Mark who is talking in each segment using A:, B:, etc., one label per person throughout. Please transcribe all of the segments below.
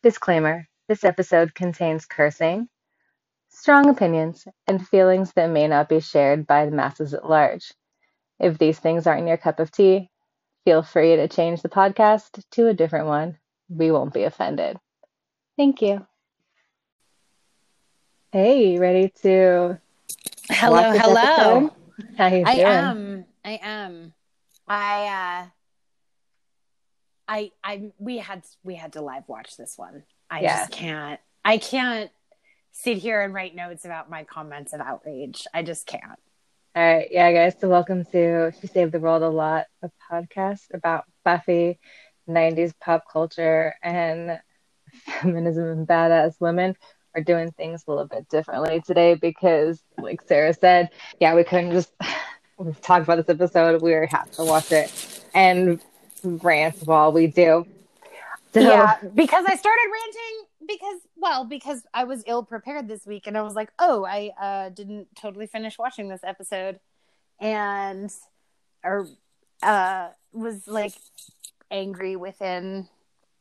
A: Disclaimer This episode contains cursing, strong opinions, and feelings that may not be shared by the masses at large. If these things aren't your cup of tea, feel free to change the podcast to a different one. We won't be offended. Thank you. Hey, ready to
B: Hello, hello.
A: episode? How you doing?
B: I am. I am. I uh I I we had we had to live watch this one. I
A: Yeah.
B: just can't. I can't sit here and write notes about my comments of outrage. I just can't.
A: All right, yeah, guys. So welcome to She Saved the World a Lot, a podcast about Buffy, '90s pop culture, and feminism and badass women. We're doing things a little bit differently today because, like Sarah said, yeah, we couldn't just we've talked about this episode. We have to watch it and rant while we do. So,
B: Yeah, because I started ranting because well, because I was ill prepared this week and I was like, "Oh, I uh didn't totally finish watching this episode." And or uh was like angry within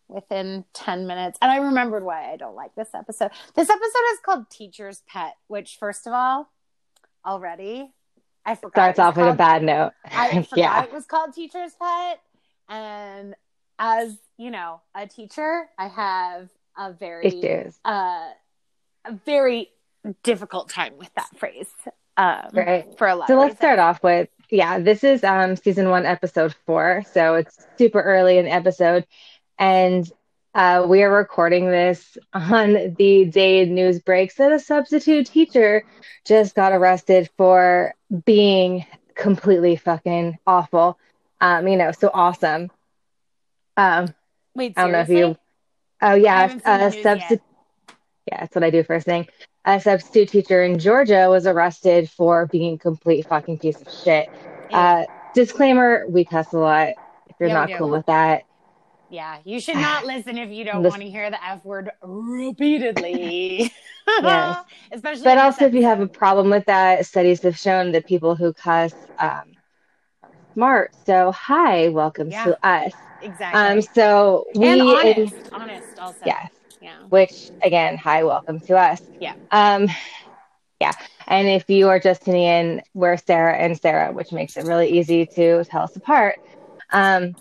B: within 10 minutes. And I remembered why I don't like this episode. This episode is called Teacher's Pet, which first of all, already I forgot
A: starts off with a bad note.
B: I forgot
A: yeah,
B: it was called Teacher's Pet. And as you know, a teacher, I have a very uh, a very difficult time with that phrase. Um,
A: Right.
B: For a lot.
A: So let's
B: reasons.
A: start off with yeah, this is um season one, episode four, so it's super early in the episode, and uh, we are recording this on the day news breaks that a substitute teacher just got arrested for being completely fucking awful. Um, you know, so awesome. Um,
B: Wait,
A: I don't know if you. Oh yeah,
B: haven't seen the
A: a substitute. Yeah, that's what I do first thing. A substitute teacher in Georgia was arrested for being a complete fucking piece of shit. Uh, disclaimer: We cuss a lot. If you're
B: Yeah,
A: not cool with that,
B: yeah, you should not listen if you don't want to hear the F word repeatedly.
A: Yes.
B: Especially.
A: but also if you have a problem with that, studies have shown that people who cuss um, smart. So, hi, welcome
B: Yeah.
A: to us.
B: exactly.
A: Um, so we
B: and honest, honest also.
A: yes.
B: Yeah.
A: which again, hi, welcome to us.
B: Yeah.
A: Um, yeah. And if you are just tuning in, we're Sarah and Sarah, which makes it really easy to tell us apart. Um,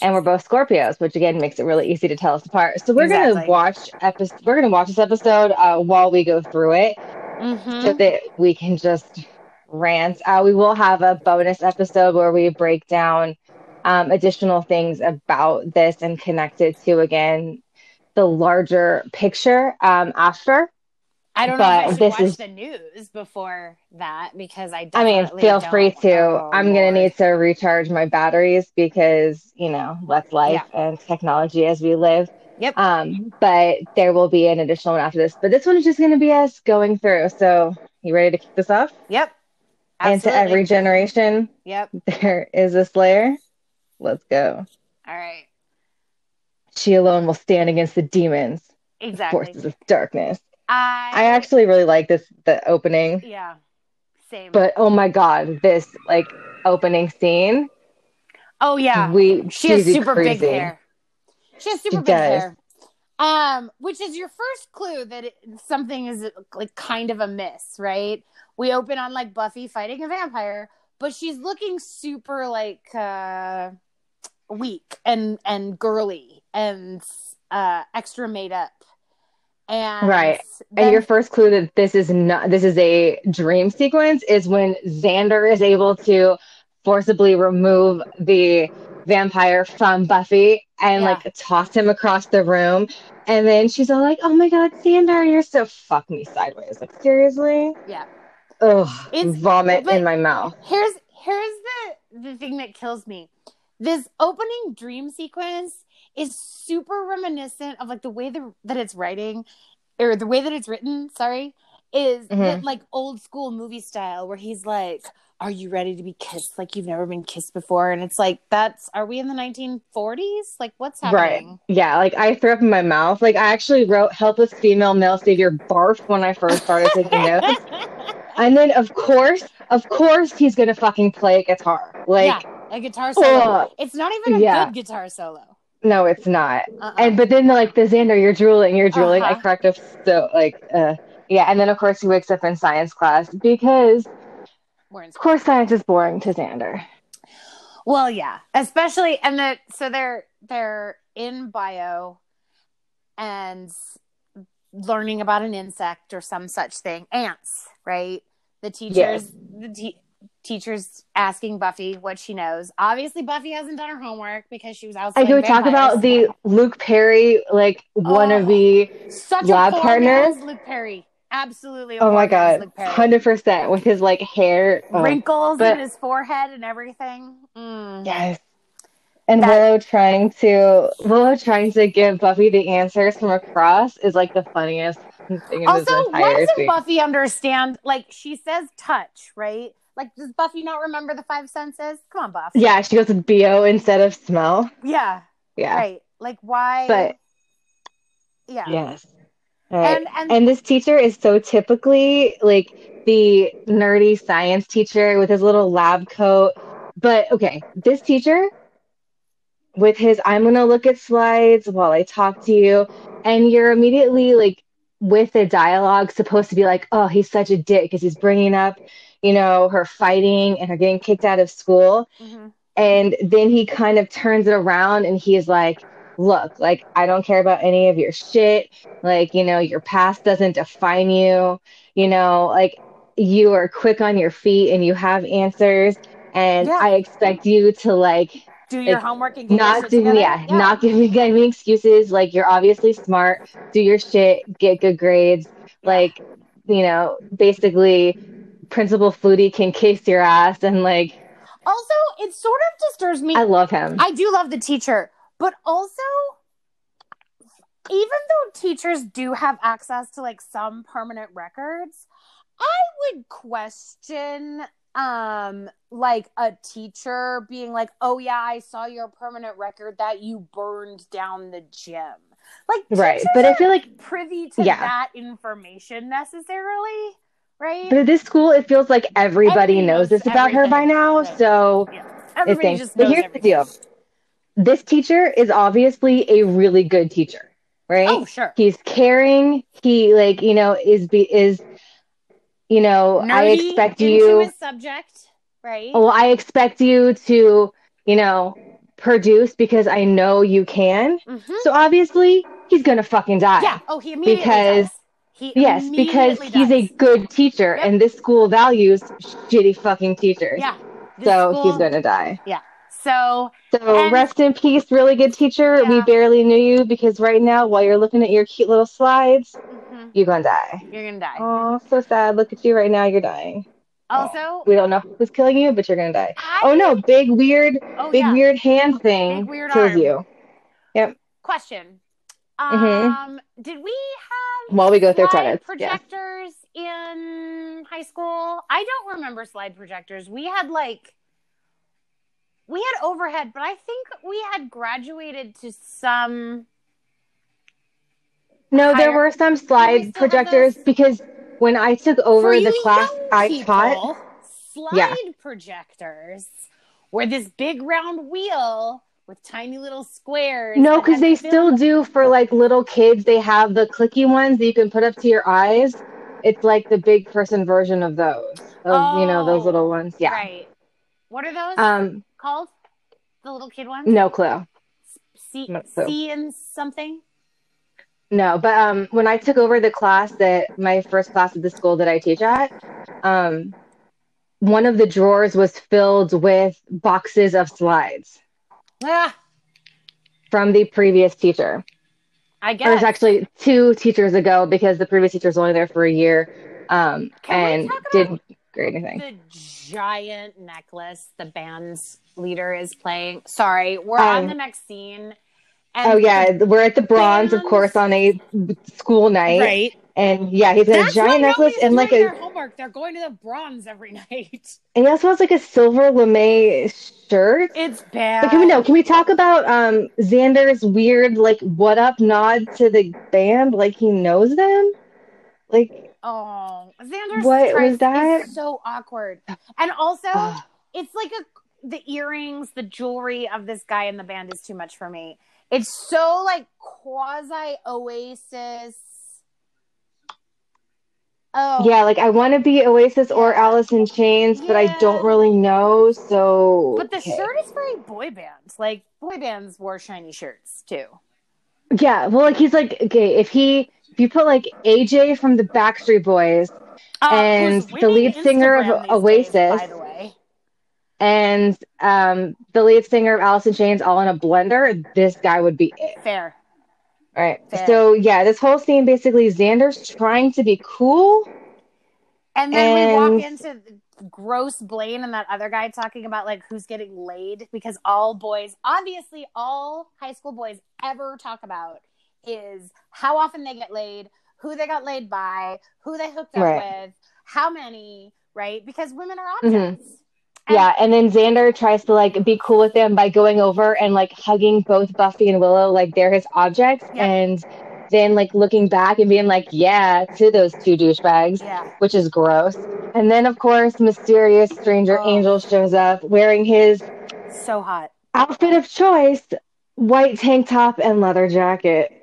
A: and we're both Scorpios, which again makes it really easy to tell us apart. So we're
B: Exactly.
A: gonna watch episode. We're gonna watch this episode uh, while we go through it,
B: Mhm.
A: so that we can just rant. Uh, we will have a bonus episode where we break down um, additional things about this and connect it to again the larger picture um, after.
B: I don't know if I
A: but this
B: watch
A: is-
B: the news before that because I. Don't.
A: I mean, feel free to. I'm gonna need to recharge my batteries because you know that's life and technology as we live.
B: Yep.
A: Um, but there will be an additional one after this. But this one is just gonna be us going through. So you ready to kick this off?
B: Yep.
A: And to every generation,
B: Yep.
A: there is a Slayer. Let's go.
B: All right.
A: She alone will stand against the demons,
B: Exactly.
A: forces of darkness.
B: I,
A: I actually really like this the opening,
B: yeah. Same.
A: but oh my god, this like opening scene.
B: oh yeah.
A: We
B: she has super
A: crazy.
B: big hair. She has super
A: She
B: big
A: does.
B: hair. Um, which is your first clue that it, something is like kind of a miss, right? We open on like Buffy fighting a vampire, but she's looking super like uh weak and and girly and uh extra made up. And
A: Right.
B: then-
A: And your first clue that this is not this is a dream sequence is when Xander is able to forcibly remove the vampire from Buffy and
B: Yeah.
A: like toss him across the room. And then she's all like, Oh my god, Xander, you're so fuck me sideways. Like seriously?
B: yeah.
A: Ugh.
B: It's-
A: vomit in my mouth.
B: here's here's the the thing that kills me this opening dream sequence is super reminiscent of like the way that, that it's writing or the way that it's written sorry is
A: Mhm.
B: that like old school movie style where he's like are you ready to be kissed like you've never been kissed before and it's like that's are we in the 1940s like what's happening
A: Right. Yeah, like I threw up in my mouth. Like I actually wrote helpless female male savior barf when I first started taking notes. And then of course, of course he's gonna fucking play a guitar. Like
B: yeah a guitar solo
A: ugh.
B: it's not even a
A: Yeah.
B: good guitar solo
A: No, it's not.
B: Uh-uh.
A: And but then like the Xander, you're drooling, you're drooling. I
B: Uh-huh.
A: cracked up so like uh yeah, and then of course he wakes up in science class because
B: We're in
A: of course science is boring to Xander.
B: Well, yeah, especially and the so they're they're in bio and learning about an insect or some such thing, ants, right? The teachers,
A: Yes.
B: the te- teachers asking Buffy what she knows. Obviously, Buffy hasn't done her homework because she was out.
A: And can we talk about the Luke Perry like wannabe oh,
B: such
A: lab
B: a poor
A: partner?
B: Luke Perry? Absolutely.
A: Oh my god, hundred percent with his like hair. oh,
B: wrinkles in his forehead and everything. Mm.
A: Yes. And
B: That-
A: Willow trying to Willow trying to give Buffy the answers from across is like the funniest thing in
B: Also, why doesn't
A: scene.
B: Buffy understand? Like, she says touch, right? Like, does Buffy not remember the five senses? Come on, Buff.
A: yeah, she goes with bo instead of smell.
B: Yeah.
A: Yeah.
B: Right. Like, why?
A: But
B: yeah.
A: yes. Right.
B: And, and,
A: And this teacher is so typically like the nerdy science teacher with his little lab coat. But okay, this teacher with his I'm going to look at slides while I talk to you and you're immediately like with the dialogue supposed to be like, "Oh, he's such a dick because he's bringing up, you know, her fighting and her getting kicked out of school."
B: Mhm.
A: And then he kind of turns it around and he's like, Look, like, I don't care about any of your shit. Like, you know, your past doesn't define you. You know, like, you are quick on your feet and you have answers. And
B: Yeah.
A: I expect you to, like,
B: do your
A: like,
B: homework and
A: not do,
B: together?
A: yeah, not give me, give me excuses. Like, you're obviously smart. Do your shit, get good grades. Like, you know, basically, Principal Flutie can kiss your ass and, like,
B: Also, it sort of disturbs me.
A: I love him.
B: I do love the teacher, but also, even though teachers do have access to like some permanent records, I would question um like a teacher being like oh yeah i saw your permanent record that you burned down the gym like
A: right. But I feel like
B: privy to
A: Yeah.
B: that information necessarily right
A: But at this school, it feels like everybody,
B: Everybody
A: knows
B: knows
A: this about her by now. So
B: yeah everybody just
A: But here's
B: everything.
A: the deal: this teacher is obviously a really good teacher, right?
B: oh sure
A: He's caring. He like you know is be is you know I expect you.
B: subject right
A: Well, I expect you to you know produce because I know you can.
B: Mhm.
A: So obviously he's gonna fucking die.
B: yeah oh he immediately
A: Because-
B: does. he
A: Yes, because
B: immediately
A: he's a good teacher,
B: Yep.
A: and this school values shitty fucking teachers.
B: yeah
A: so
B: school-
A: he's gonna die.
B: So
A: So
B: And-
A: rest in peace, really good teacher. We barely knew you because right now, while you're looking at your cute little slides,
B: mhm,
A: you're gonna die.
B: you're gonna die
A: Oh, so sad. Look at you right now. You're dying.
B: also
A: We don't know who's killing you, but you're gonna die.
B: I,
A: Oh no, big weird,
B: oh,
A: big
B: yeah.
A: weird hand thing
B: Big weird
A: kills
B: arm.
A: you Yep.
B: question
A: Mhm.
B: um did we have
A: while we go through credits. Yeah.
B: projectors in high school i don't remember slide projectors we had like we had overhead but i think we had graduated to some
A: No, there were some slide
B: have
A: projectors
B: those?
A: because when I took over the class I
B: people,
A: taught,
B: slide
A: Yeah.
B: projectors were this big round wheel with tiny little squares
A: No, because they still do for like little kids. They have the clicky ones that you can put up to your eyes. It's like the big person version of those. Of you know those
B: Oh,
A: little ones. Yeah.
B: right what are those
A: Um.
B: Called the little kid one?
A: No clue.
B: C,
A: No clue.
B: C and something
A: No, but um, when I took over the class that my first class at the school that I teach at, um, one of the drawers was filled with boxes of slides
B: ah,
A: from the previous teacher.
B: i guess.
A: It was actually two teachers ago because the previous teacher was only there for a year, um,
B: Can
A: and
B: talk about
A: didn't anything.
B: the giant necklace the band's leader is playing sorry we're
A: Um,
B: on the next scene
A: Oh yeah, we're at the bronze, of course, on a school night,
B: right
A: and yeah, he's got
B: That's
A: a giant necklace and like a,
B: homework. They're going to the bronze every night.
A: and he also has like a silver lame shirt.
B: It's bad.
A: But can we know? Can we talk about um Xander's weird like what up nod to the band? Like he knows them. Like
B: Oh, Xander's
A: What was that?
B: is so awkward. And also,
A: ah,
B: it's like a the earrings, the jewelry of this guy in the band is too much for me. It's so like quasi Oasis. Oh
A: Yeah, like I want to be Oasis or Alice in Chains, but I don't really know. So,
B: But the
A: okay.
B: shirt is very boy band. Like boy bands wore shiny shirts too.
A: yeah, well, like he's like okay, if he if you put like AJ from the Backstreet Boys
B: Uh,
A: And the lead singer of
B: Instagram these
A: Oasis.
B: days, by the way.
A: and um the lead singer of Alice in Chains all in a blender, this guy would be it.
B: Fair.
A: Right.
B: Fair.
A: So yeah, this whole scene basically Xander's trying to be cool.
B: And then we walk into gross Blaine and that other guy talking about like who's getting laid because all boys, obviously, all high school boys ever talk about is how often they get laid, who they got laid by, who they hooked up
A: Right.
B: with, how many, right? Because women are
A: Mhm.
B: objects. And-
A: Yeah, and then Xander tries to like be cool with them by going over and like hugging both Buffy and Willow like they're his objects
B: Yeah.
A: and then like looking back and being like, yeah, to those two douchebags,
B: Yeah.
A: which is gross. And then of course, mysterious stranger
B: Oh.
A: Angel shows up wearing his
B: So hot.
A: outfit of choice, white tank top and leather jacket.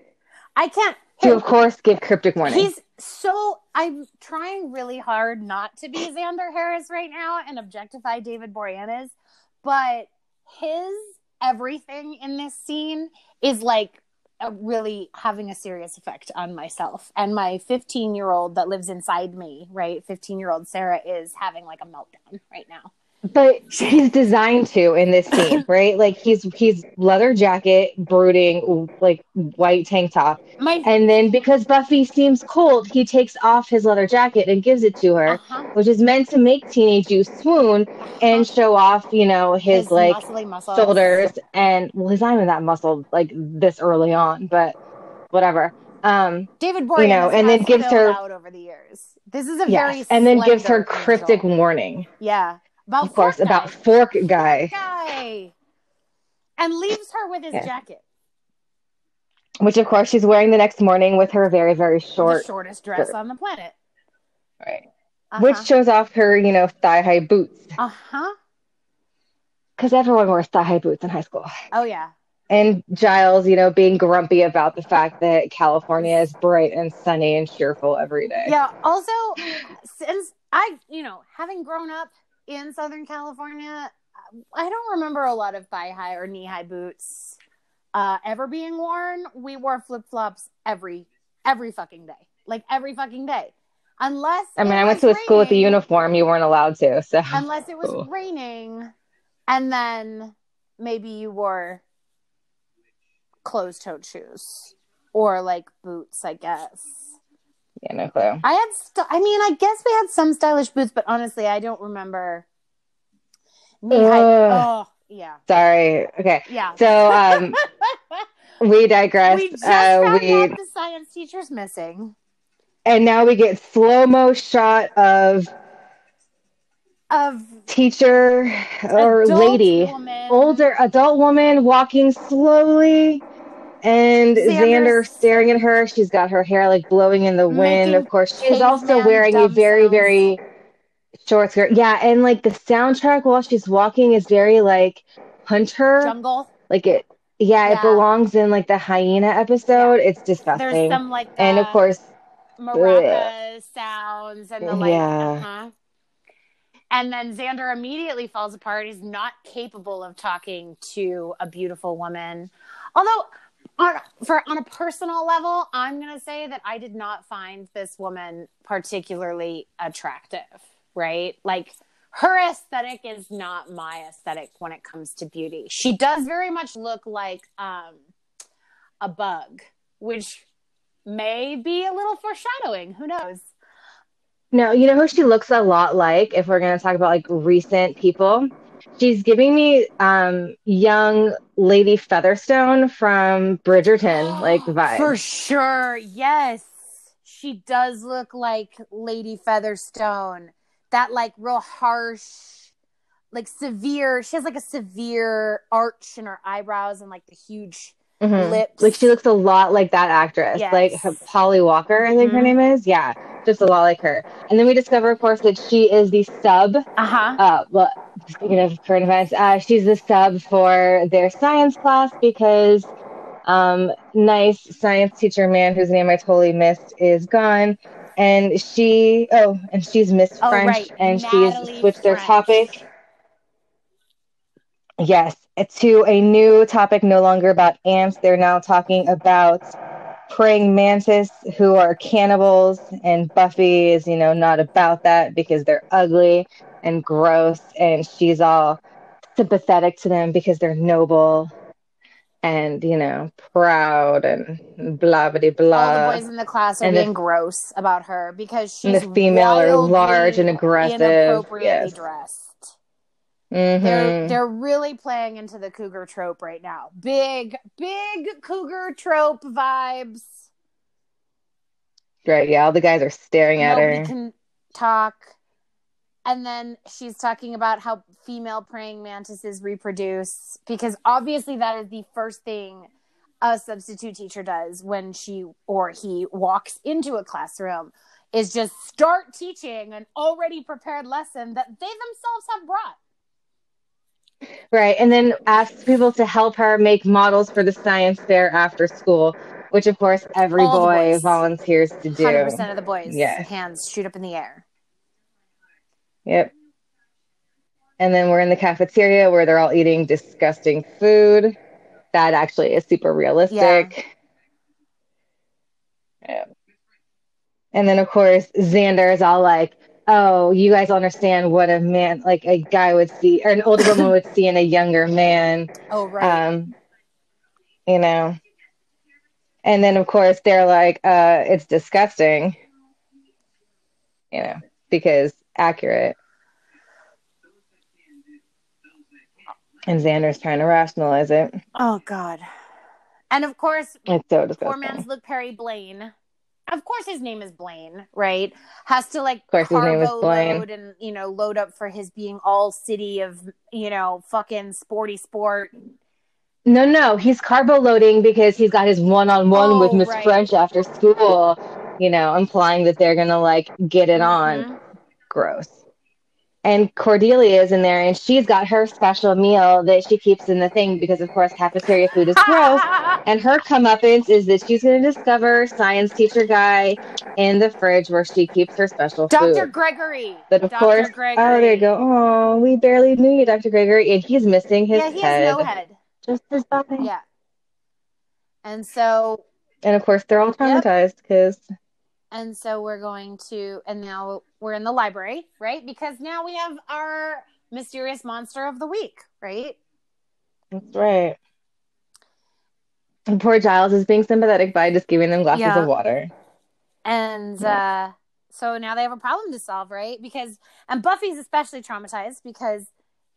B: I can't.
A: To of course give cryptic warning.
B: He's so. I'm trying really hard not to be Xander Harris right now and objectify David Boreanaz, but his everything in this scene is like a, really having a serious effect on myself and my 15 year old that lives inside me. Right, 15 year old Sarah is having like a meltdown right now.
A: But he's designed to in this scene, right? Like he's he's leather jacket, brooding, like white tank top,
B: My
A: and then because Buffy seems cold, he takes off his leather jacket and gives it to her,
B: uh-huh,
A: which is meant to make teenage you swoon and show off, you know, his, like
B: muscles.
A: shoulders and well, he's not even that muscled like this early on, but whatever. Um,
B: David Boreanaz
A: know, and then gives her-
B: out over the years. This is a very
A: and then gives her cryptic
B: angel.
A: warning,
B: Yeah. About
A: of course,
B: Fork
A: about
B: Guy.
A: Fork Guy.
B: guy. And leaves her with his
A: Yeah.
B: jacket.
A: which of course she's wearing the next morning with her very very
B: The
A: short
B: shortest dress on the planet.
A: right
B: Uh-huh.
A: which shows off her you know thigh high boots
B: uh-huh.
A: because everyone wears thigh high boots in high school
B: Oh yeah.
A: and giles you know being grumpy about the fact that california is bright and sunny and cheerful every day
B: Yeah. Also, since I, you know, having grown up in Southern California, I don't remember a lot of thigh high or knee high boots uh, ever being worn. We wore flip flops every every fucking day, like every fucking day, unless
A: i mean i went to a school with a uniform you weren't allowed to so
B: unless it was
A: Cool.
B: raining and then maybe you wore closed-toed shoes or like boots i guess
A: yeah no clue.
B: I had st- i mean i guess we had some stylish boots but honestly i don't remember. Knee-high
A: Ugh.
B: oh yeah.
A: Sorry. Okay.
B: Yeah.
A: So um we digress.
B: We just
A: uh,
B: found
A: we
B: out the science teacher's missing.
A: And now we get slow mo shot of
B: of
A: teacher or lady.
B: woman.
A: older adult woman walking slowly and Xander staring at her. She's got her hair like blowing in the wind. Of course, she's also wearing a very,
B: sounds.
A: very short skirt. Yeah, and like the soundtrack while she's walking is very like Hunter.
B: jungle
A: Like it yeah,
B: Yeah.
A: it belongs in like the hyena episode. It's disgusting.
B: there's some like
A: and of
B: uh,
A: course
B: maraca sounds and the like
A: Yeah.
B: uh-huh. and then xander immediately falls apart he's not capable of talking to a beautiful woman although on, for on a personal level i'm going to say that i did not find this woman particularly attractive right like her aesthetic is not my aesthetic when it comes to beauty she does very much look like um a bug which may be a little foreshadowing. Who knows?
A: No, you know who she looks a lot like if we're going to talk about like recent people? She's giving me um young Lady Featherington from Bridgerton like vibe.
B: For sure. Yes. She does look like Lady Featherington. That like real harsh, like severe. She has like a severe arch in her eyebrows and like the huge
A: Mhm.
B: lips.
A: Like she looks a lot like that actress,
B: Yes.
A: like her, Polly Walker, I think her
B: Mhm.
A: name is. Yeah, just a lot like her. And then we discover, of course, that she is the sub.
B: Uh-huh.
A: Uh, well, speaking of current events, uh, she's the sub for their science class because um, nice science teacher man whose name I totally missed is gone. And she, oh, and she's Miss
B: Oh,
A: French,
B: right.
A: and
B: Natalie
A: she's switched their topic. Yes, to a new topic, no longer about ants. They're now talking about praying mantis who are cannibals, and Buffy is, you know, not about that because they're ugly and gross, and she's all sympathetic to them because they're noble and, you know, proud and blah blah blah.
B: All the boys in the class are
A: and the-
B: being gross about her because she's
A: the female are large and aggressive.
B: inappropriately
A: Yes.
B: dressed.
A: Mhm.
B: They're they're really playing into the cougar trope right now. Big big cougar trope vibes.
A: Right, yeah, all the guys are staring at
B: Nobody
A: her.
B: can talk. And then she's talking about how female praying mantises reproduce because obviously that is the first thing a substitute teacher does when she or he walks into a classroom is just start teaching an already prepared lesson that they themselves have brought.
A: Right, and then asks people to help her make models for the science fair after school, which of course every
B: All
A: boy volunteers to do.
B: 100% of the boys'
A: Yes.
B: hands shoot up in the air.
A: Yep. And then we're in the cafeteria where they're all eating disgusting food. That actually is super realistic. Yeah. And then of course Xander is all like, "Oh, you guys understand what a man, like a guy would see, or an older woman would see in a younger man."
B: Oh, right.
A: um you know and then of course they're like uh it's disgusting you know because accurate and xander's trying to rationalize it
B: oh, God. And of course,
A: it's so
B: poor
A: disgusting
B: man's Luke Perry Blaine. Of course, his name is Blaine, right? Has to like
A: course his name is
B: carbo load and you know load up for his being all city of you know fucking sporty sport.
A: no no he's carbo loading because he's got his one-on-one with
B: Oh,
A: miss
B: right.
A: french after school you know implying that they're gonna like get it on
B: Mhm.
A: gross. And Cordelia is in there, and she's got her special meal that she keeps in the thing because, of course, cafeteria food is gross. And her comeuppance is that she's going to discover science teacher guy in the fridge where she keeps her special
B: Dr.
A: food.
B: Gregory.
A: But of
B: Dr.
A: course,
B: Gregory.
A: oh, there you go. Oh, we barely knew you, Dr. Gregory, and he's missing his
B: yeah, he
A: head.
B: has no head.
A: Just his body.
B: Yeah. And so
A: And of course, they're all traumatized because
B: and so we're going to and now we're in the library, right? Because now we have our mysterious monster of the week, right?
A: that's right. And poor Giles is being sympathetic by just giving them glasses
B: Yeah.
A: of water.
B: And uh so now they have a problem to solve, right? Because and Buffy's especially traumatized because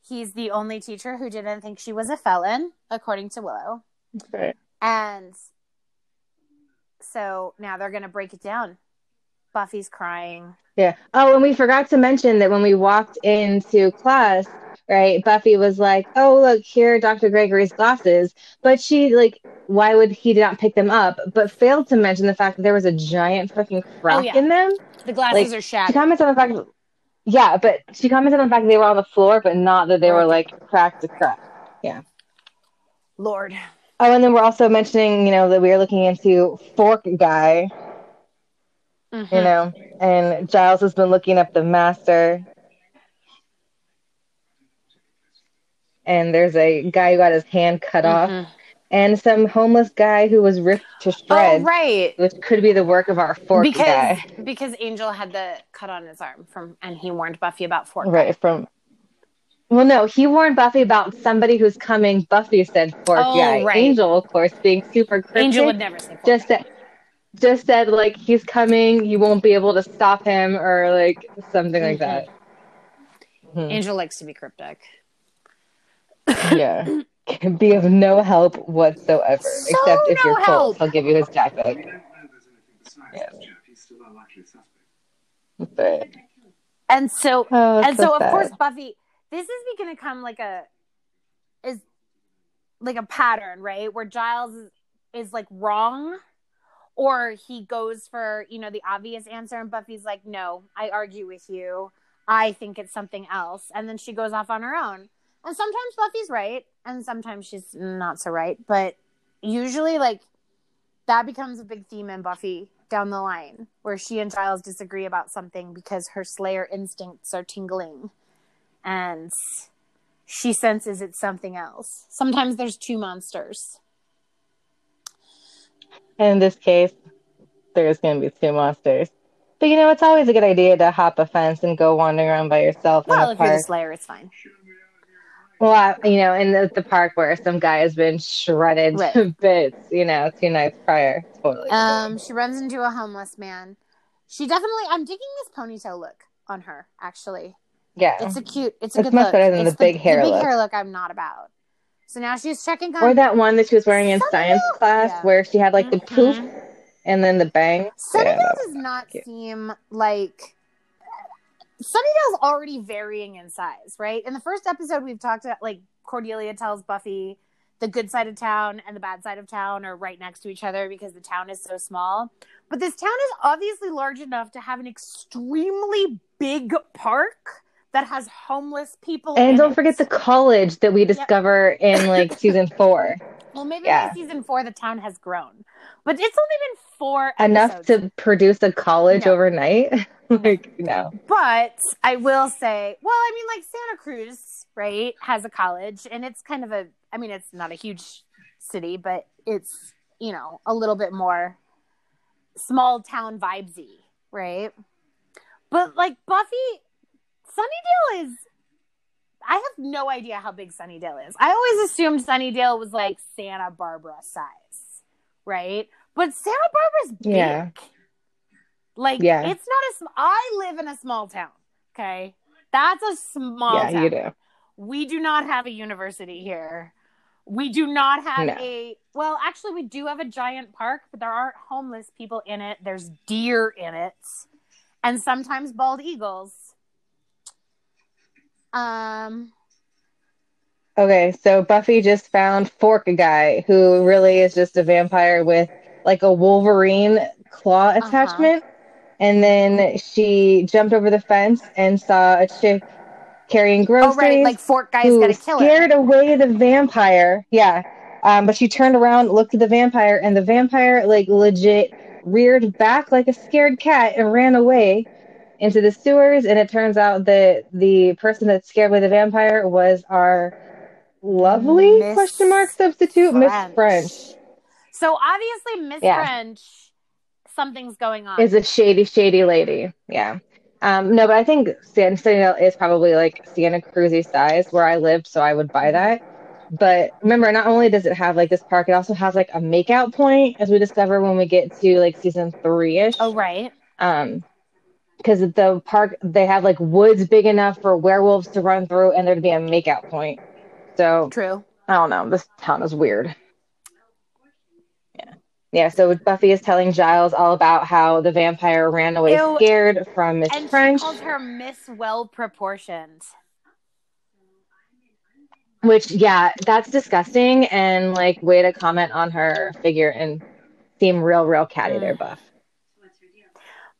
B: he's the only teacher who didn't think she was a felon, according to Willow.
A: Right.
B: And so now they're going to break it down. Buffy's crying.
A: Yeah. Oh, and we forgot to mention that when we walked into class, right, Buffy was like, "Oh, look, here are Dr. Gregory's glasses." But she like, why would he not pick them up? But failed to mention the fact that there was a giant fucking oh, crack
B: Oh, yeah.
A: in them.
B: The glasses
A: Like,
B: are shattered.
A: She commented on the fact, yeah, but she commented on the fact that they were on the floor, but not that they were like cracked to crack. Yeah.
B: Lord.
A: Oh, and then we're also mentioning, you know, that we are looking into Fork Guy,
B: Mhm.
A: you know, and Giles has been looking up the master. And there's a guy who got his hand cut off,
B: Mhm.
A: and some homeless guy who was ripped to shreds.
B: Oh, right.
A: which could be the work of our Fork
B: Because
A: Guy.
B: because Angel had the cut on his arm from and he warned Buffy about Fork.
A: Right, from. Well, no, he warned Buffy about somebody who's coming. Buffy said Fork
B: Oh,
A: Guy.
B: right.
A: Angel, of course, being super cryptic,
B: Angel would never say Fork.
A: just said, just said like he's coming. You won't be able to stop him, or like something like that. Mhm.
B: Angel likes to be cryptic.
A: Yeah, can be of no help whatsoever,
B: So
A: except if
B: no
A: you're
B: help.
A: close, he'll give you his jacket.
C: We don't know there's anything besides
A: Yeah.
C: the chap. He's still our likely suspect.
A: But,
B: And so
A: oh,
B: and so, of course Buffy this is going to come like a is like a pattern right where giles is, is like wrong or he goes for you know the obvious answer and buffy's like no i argue with you i think it's something else and then she goes off on her own and sometimes buffy's right and sometimes she's not so right but usually like that becomes a big theme in Buffy down the line, where she and Giles disagree about something because her Slayer instincts are tingling, and she senses it's something else. Sometimes there's two monsters.
A: In this case, there's going to be two monsters. But you know, it's always a good idea to hop a fence and go wandering around by yourself
B: Well,
A: in
B: if
A: a
B: you're the
A: park.
B: Slayer, it's fine.
A: Well, I, you know, in the, the park where some guy has been shredded
B: Right.
A: to bits, you know, two nights prior. Totally.
B: Um, she runs into a homeless man. She definitely. I'm digging this ponytail look on her. Actually,
A: yeah.
B: it's a cute. It's a
A: It's
B: good
A: much
B: look.
A: better than
B: It's
A: the big hair
B: The big
A: look.
B: hair look. I'm not about. So now she's checking on.
A: Or that one that she was wearing in science class
B: yeah.
A: where she had like the poof
B: Mhm.
A: and then the bang.
B: Sunnydale
A: Yeah,
B: does not
A: cute.
B: seem like Sunnydale's already varying in size, right? In the first episode, we've talked about like Cordelia tells Buffy the good side of town and the bad side of town are right next to each other because the town is so small. But this town is obviously large enough to have an extremely big park that has homeless people.
A: And don't
B: it.
A: forget the college that we discover in like season four.
B: well, maybe
A: yeah.
B: by season four the town has grown, but it's only been four
A: Enough
B: episodes.
A: to produce a college
B: No.
A: overnight. like, no.
B: But I will say, well, I mean, like Santa Cruz, right, has a college, and it's kind of a, I mean, it's not a huge city, but it's, you know, a little bit more small town vibesy, right? But like Buffy, Sunnydale is, I have no idea how big Sunnydale is. I always assumed Sunnydale was like Santa Barbara size, right? But Santa Barbara's big.
A: Yeah.
B: Like,
A: Yeah.
B: it's not a. Sm- I live in a small town. Okay, that's a small
A: yeah,
B: town.
A: you do.
B: We do not have a university here. We do not have
A: No.
B: a. Well, actually, we do have a giant park, but there aren't homeless people in it. There's deer in it, and sometimes bald eagles. Um.
A: Okay, so Buffy just found Fork guy who really is just a vampire with like a Wolverine claw
B: Uh-huh.
A: attachment. And then she jumped over the fence and saw a chick carrying groceries.
B: Oh right, like Fork guy's gonna kill her.
A: scared away the vampire. Yeah. Um, but she turned around, looked at the vampire, and the vampire like legit reared back like a scared cat and ran away into the sewers. And it turns out that the person that scared away the vampire was our lovely
B: Miss
A: question mark substitute, Miss French.
B: So obviously, Miss
A: Yeah.
B: French, something's going on.
A: Is a shady, shady lady. Yeah. Um, no, but I think San Sunnydale is probably like Santa Cruz size where I lived, so I would buy that. But remember, not only does it have like this park, it also has like a makeout point, as we discover when we get to like season three ish.
B: oh right.
A: Um, because the park they have like woods big enough for werewolves to run through, and there to be a makeout point. So
B: True.
A: I don't know. This town is weird. Yeah. Yeah. So Buffy is telling Giles all about how the vampire ran away
B: Ew.
A: scared from Miss
B: And
A: French,
B: she calls her Miss Well Proportioned.
A: which, yeah, that's disgusting. And like, way to comment on her figure and seem real, real catty
B: Mm.
A: there, Buff.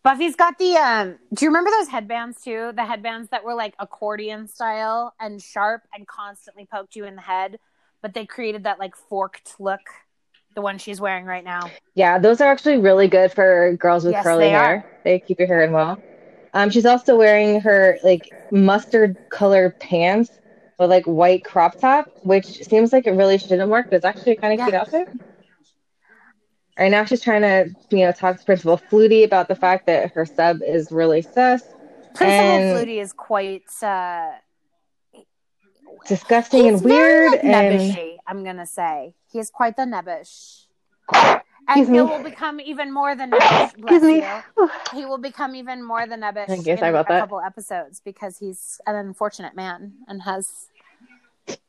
B: Buffy's got the um do you remember those headbands too? The headbands that were like accordion style and sharp and constantly poked you in the head, but they created that like forked look, the one she's wearing right now.
A: Yeah, those are actually really good for girls with
B: Yes,
A: curly
B: they
A: hair.
B: are.
A: They keep your hair in well. Um, she's also wearing her like mustard colored pants with like white crop top, which seems like it really shouldn't work, but it's actually kind of
B: Yeah.
A: cute outfit. Right now, she's trying to you know talk to Principal Flutie about the fact that her sub is really sus,
B: Principal
A: And-
B: Flutie is quite uh
A: disgusting and weird, and
B: I'm gonna say. He is quite the nebbish. And he will become even more than nebbish.
A: excuse me.
B: you. he will become even more than nebbish in a
A: that.
B: couple episodes because he's an unfortunate man and has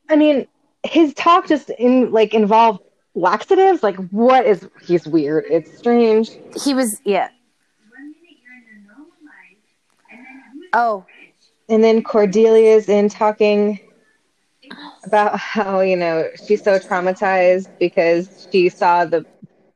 A: I mean, his talk just in like involved laxatives. Like, what is? He's weird. It's strange.
B: he was yeah. Oh,
A: And then Cordelia's in talking about how, you know, she's so traumatized because she saw the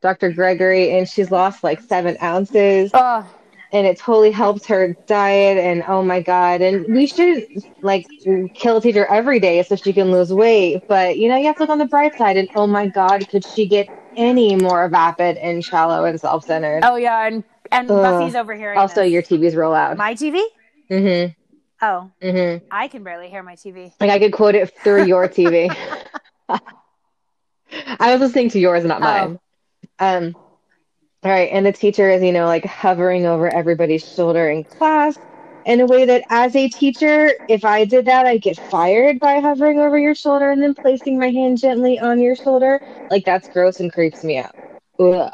A: Dr. Gregory and she's lost like seven ounces.
B: oh,
A: and it totally helps her diet and oh my god and we should like kill a teacher every day so she can lose weight but you know you have to look on the bright side and oh my god could she get any more vapid and shallow and self-centered
B: Oh yeah, and and
A: Ugh.
B: Buffy's overhearing.
A: also
B: this.
A: your tv's real loud
B: my TV.
A: mm-hmm
B: Oh,
A: mm-hmm
B: I can barely hear my TV.
A: like i could quote it through your tv i was listening to yours not
B: Oh.
A: mine um all right and the teacher is you know like hovering over everybody's shoulder in class in a way that as a teacher if i did that i'd get fired by hovering over your shoulder and then placing my hand gently on your shoulder like that's gross and creeps me out Ugh.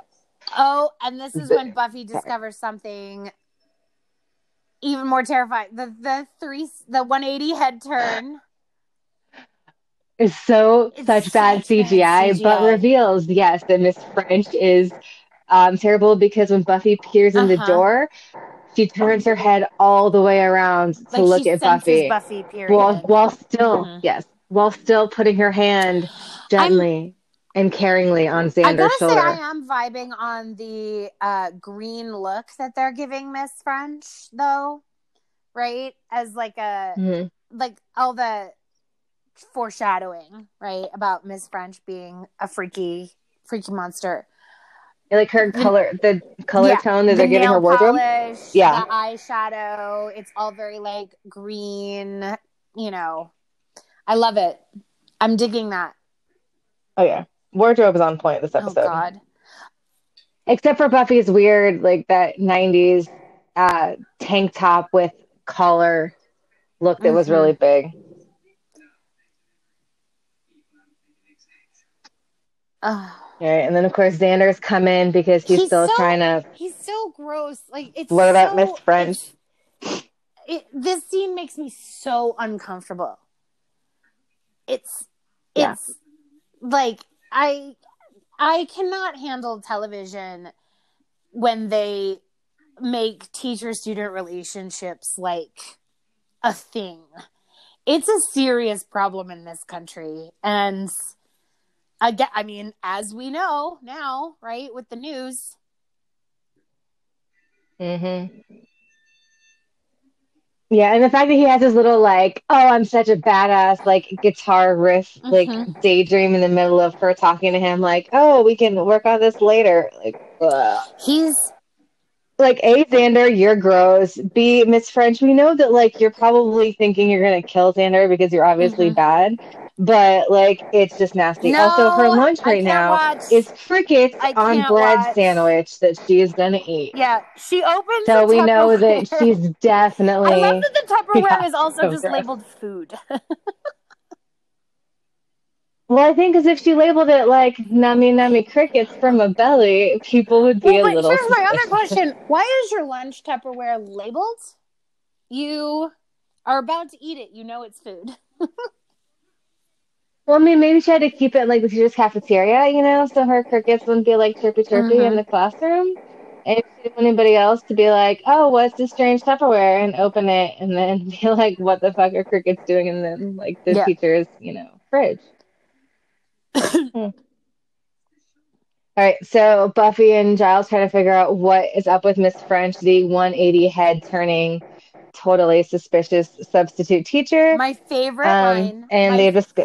B: Oh, and this is when Buffy discovers something even more terrifying. The the three the 180 head turn.
A: Is so
B: It's
A: such bad
B: such bad
A: cgi, but reveals yes that miss french is um, terrible because when buffy peers in the
B: Uh-huh.
A: door she turns her head all the way around to
B: Like
A: look at buffy
B: Buffy. Period.
A: while while still
B: Mhm.
A: yes while still putting her hand gently and caringly on
B: I
A: Xander's shoulder.
B: say, I am vibing on the uh, green look that they're giving Miss French, though, right? As like a
A: Mhm.
B: like all the foreshadowing, right, about Miss French being a freaky, freaky monster.
A: Like her color, the color
B: Yeah,
A: tone that
B: the
A: they're giving her wardrobe.
B: polish,
A: Yeah.
B: the eyeshadow. It's all very like green. You know, I love it. I'm digging that.
A: Oh yeah, wardrobe is on point this episode.
B: Oh
A: episode.
B: God.
A: Except for Buffy's weird, like that '90s uh, tank top with collar look that was
B: Mhm.
A: really big.
B: Ugh.
A: Right, and then of course Xander's come in because he's,
B: He's
A: still
B: so-
A: trying to.
B: He's so gross. Like it's.
A: What about
B: so-
A: Miss French?
B: It, this scene makes me so uncomfortable. It's.
A: Yeah.
B: It's like I. I cannot handle television when they make teacher student relationships like a thing. It's a serious problem in this country. And again, I mean, as we know now, right, with the news,
A: hmm Yeah, and the fact that he has his little like, oh, I'm such a badass like guitar riff, like
B: Mhm.
A: daydream in the middle of her talking to him, like, oh, we can work on this later. Like, ugh.
B: he's
A: like A, Xander, you're gross. B, Miss French, we know that like you're probably thinking you're gonna kill Xander because you're obviously
B: Mhm.
A: bad, but like it's just nasty.
B: No,
A: also, her lunch right now
B: watch.
A: is crickets on bread
B: watch.
A: sandwich that she is gonna eat.
B: yeah. She opens.
A: So we know that she's definitely.
B: I love that the Tupperware
A: Yeah,
B: is also
A: so
B: just
A: gross.
B: labeled food.
A: Well, I think as if she labeled it like nummy nummy crickets from a belly, people would be
B: well,
A: a little.
B: here's my other question: Why is your lunch Tupperware labeled? You are about to eat it. You know it's food.
A: Well, I mean, maybe she had to keep it like the teacher's cafeteria, you know, so her crickets wouldn't be like chirpy chirpy in the classroom. And she didn't want anybody else to be like, oh, what's this strange Tupperware? And open it and then be like, what the fuck are crickets doing in the, like, the
B: Yeah.
A: teacher's, you know, fridge? Hmm. All right, so Buffy and Giles try to figure out what is up with Miss French, the 180 head turning, totally suspicious substitute teacher.
B: My favorite
A: Um,
B: line.
A: and
B: my
A: they just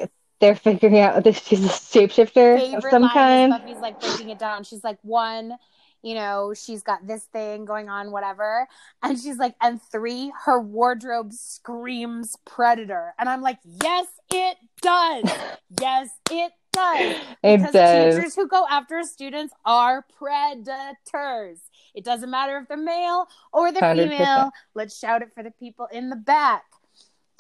A: they're figuring out that she's a shapeshifter of some kind.
B: Buffy's like breaking it down. She's like, one, you know, she's got this thing going on, whatever. And she's like, and three, her wardrobe screams predator. And I'm like, yes, it does. yes, it does.
A: It
B: Because
A: does.
B: teachers who go after students are predators. It doesn't matter if they're male or they're
A: 100%.
B: female. Let's shout it for the people in the back.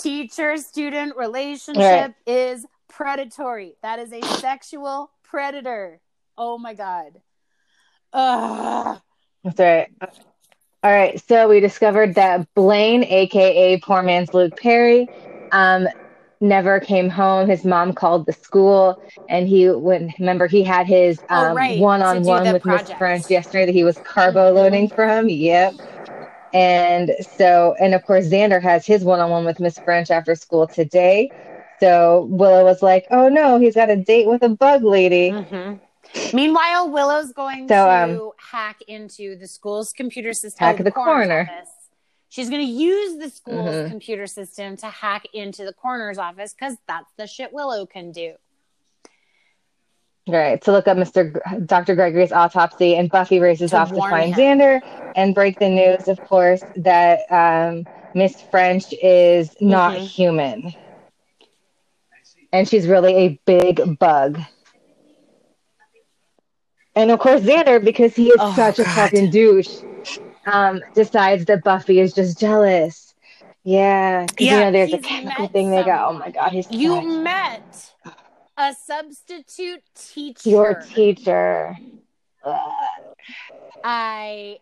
B: Teacher student relationship
A: Right.
B: is predatory. That is a sexual predator. Oh my god. Ugh.
A: That's right. All right, so we discovered that Blaine, aka poor man's Luke Perry, um, never came home. His mom called the school, and he went. Remember, he had his
B: Oh,
A: um,
B: right,
A: one-on-one with Miss
B: project.
A: French yesterday that he was carbo loading from. Yep. And so, and of course, Xander has his one-on-one with Miss French after school today. So Willow was like, "Oh no, he's got a date with a bug lady."
B: Mm-hmm. Meanwhile, Willow's going
A: So,
B: to
A: um,
B: hack into the school's computer system.
A: Hack the
B: coroner's
A: coroner.
B: office. She's going to use the school's
A: Mhm.
B: computer system to hack into the coroner's office because that's the shit Willow can do.
A: Right. To look up Mr. Gr- Dr. Gregory's autopsy, and Buffy races
B: To
A: off to find
B: him.
A: Xander and break the news, of course, that um, Miss French is not
B: Mhm.
A: human. And she's really a big bug. And of course, Xander, because he is
B: Oh,
A: such a
B: God.
A: fucking douche, um, decides that Buffy is just jealous. Yeah.
B: Yeah,
A: you know, there's a chemical thing they got. Oh my God, he's
B: You met a substitute teacher.
A: your teacher. Ugh.
B: I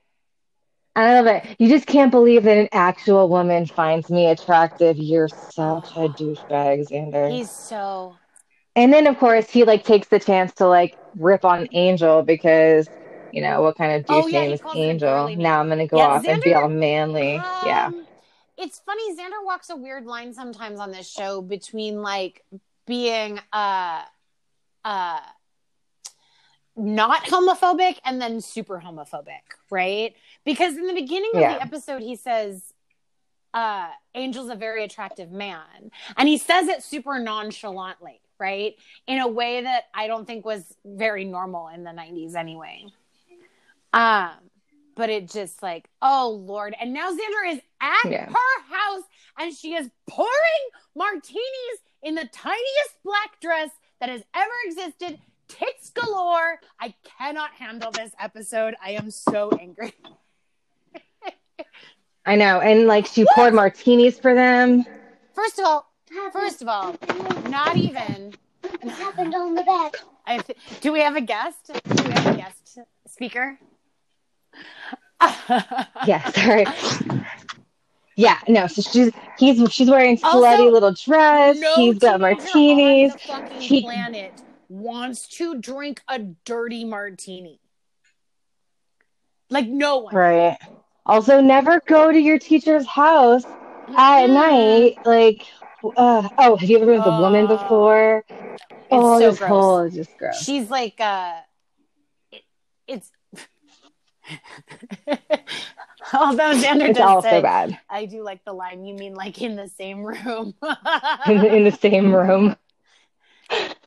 A: I love it. You just can't believe that an actual woman finds me attractive. You're such a douchebag, Xander.
B: he's so
A: and then, of course, he like takes the chance to like rip on Angel because you know what kind of douche
B: Oh, yeah,
A: name is Angel? Now I'm gonna go
B: Yeah,
A: off and be all manly. yeah,
B: Um, It's funny, Xander walks a weird line sometimes on this show between like being uh uh not homophobic and then super homophobic, right? Because in the beginning of the episode he says uh Angel's a very attractive man. And he says it super nonchalantly, right? In a way that I don't think was very normal in the 90s anyway. Um but it just like, oh Lord. And now Xander is at
A: Yeah.
B: her house and she is pouring martinis in the tiniest black dress that has ever existed. Tits galore. I cannot handle this episode. I am so angry.
A: I know. And like she poured martinis for them.
B: First of all, first of all, not even.
D: What happened on the bed?
B: I th- do we have a guest? Do we have a guest speaker?
A: Yeah, sorry. Yeah, no. So she's he's she's wearing
B: Also,
A: slutty little dress.
B: no
A: he's got martinis.
B: on the fucking
A: He-
B: planet wants to drink a dirty martini. Like no one.
A: Right. Also, never go to your teacher's house at
B: Mm.
A: night. Like, uh, oh, have you ever been with a woman before? oh,
B: so
A: this
B: gross.
A: whole is just gross.
B: She's like, uh, it, it's. Although Xander
A: It's
B: does
A: all
B: say,
A: so bad
B: I do like the line. You mean like in the same room?
A: in the, in the same room.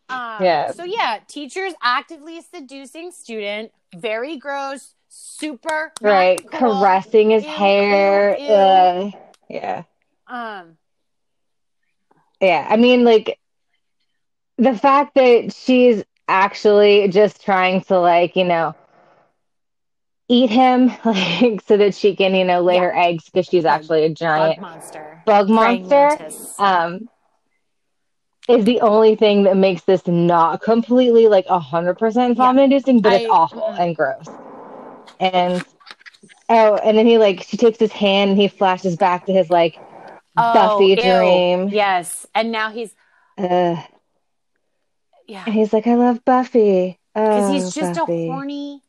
B: Um,
A: Yeah.
B: So yeah, teachers actively seducing student. Very gross. Super.
A: Right,
B: cool.
A: caressing his
B: Ew,
A: hair.
B: ew, ew.
A: Uh, yeah,
B: Um.
A: yeah. I mean, like the fact that she's actually just trying to, like, you know, eat him, like, so that she can, you know, lay
B: Yeah.
A: her eggs because she's
B: Bug-
A: actually a giant Bug
B: monster.
A: bug monster. um, is the only thing that makes this not completely like a hundred percent vomit inducing, but it's awful
B: mm-mm.
A: and gross. And oh, and then he like she takes his hand and he flashes back to his like Buffy
B: Oh, ew.
A: dream.
B: Yes, and now he's
A: uh,
B: yeah,
A: and he's like, I love Buffy.
B: because
A: Oh,
B: he's just
A: Buffy.
B: a horny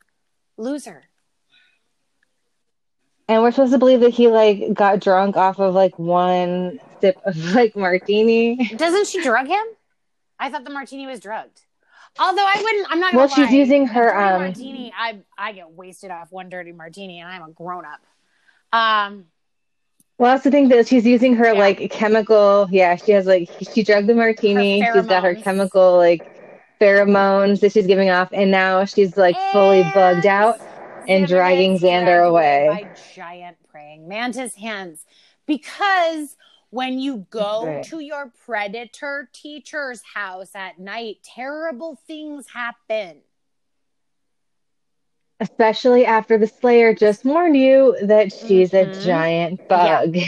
B: loser.
A: And we're supposed to believe that he like got drunk off of like one sip of like martini.
B: Doesn't she drug him? I thought the martini was drugged. Although I wouldn't, I'm not. Gonna
A: Well, she's
B: lie.
A: using her, um,
B: martini. I I get wasted off one dirty martini, and I'm a grown up. Um,
A: Well, that's the thing that she's using her
B: Yeah.
A: like chemical. Yeah, she has like she drugged the martini. She's got her chemical like pheromones that she's giving off, and now she's like fully bugged out. and
B: Xander
A: dragging Xander away.
B: by giant praying mantis hands because when you go
A: Right.
B: to your predator teacher's house at night, terrible things happen.
A: Especially after the Slayer just warned you that she's
B: Mhm.
A: a giant bug.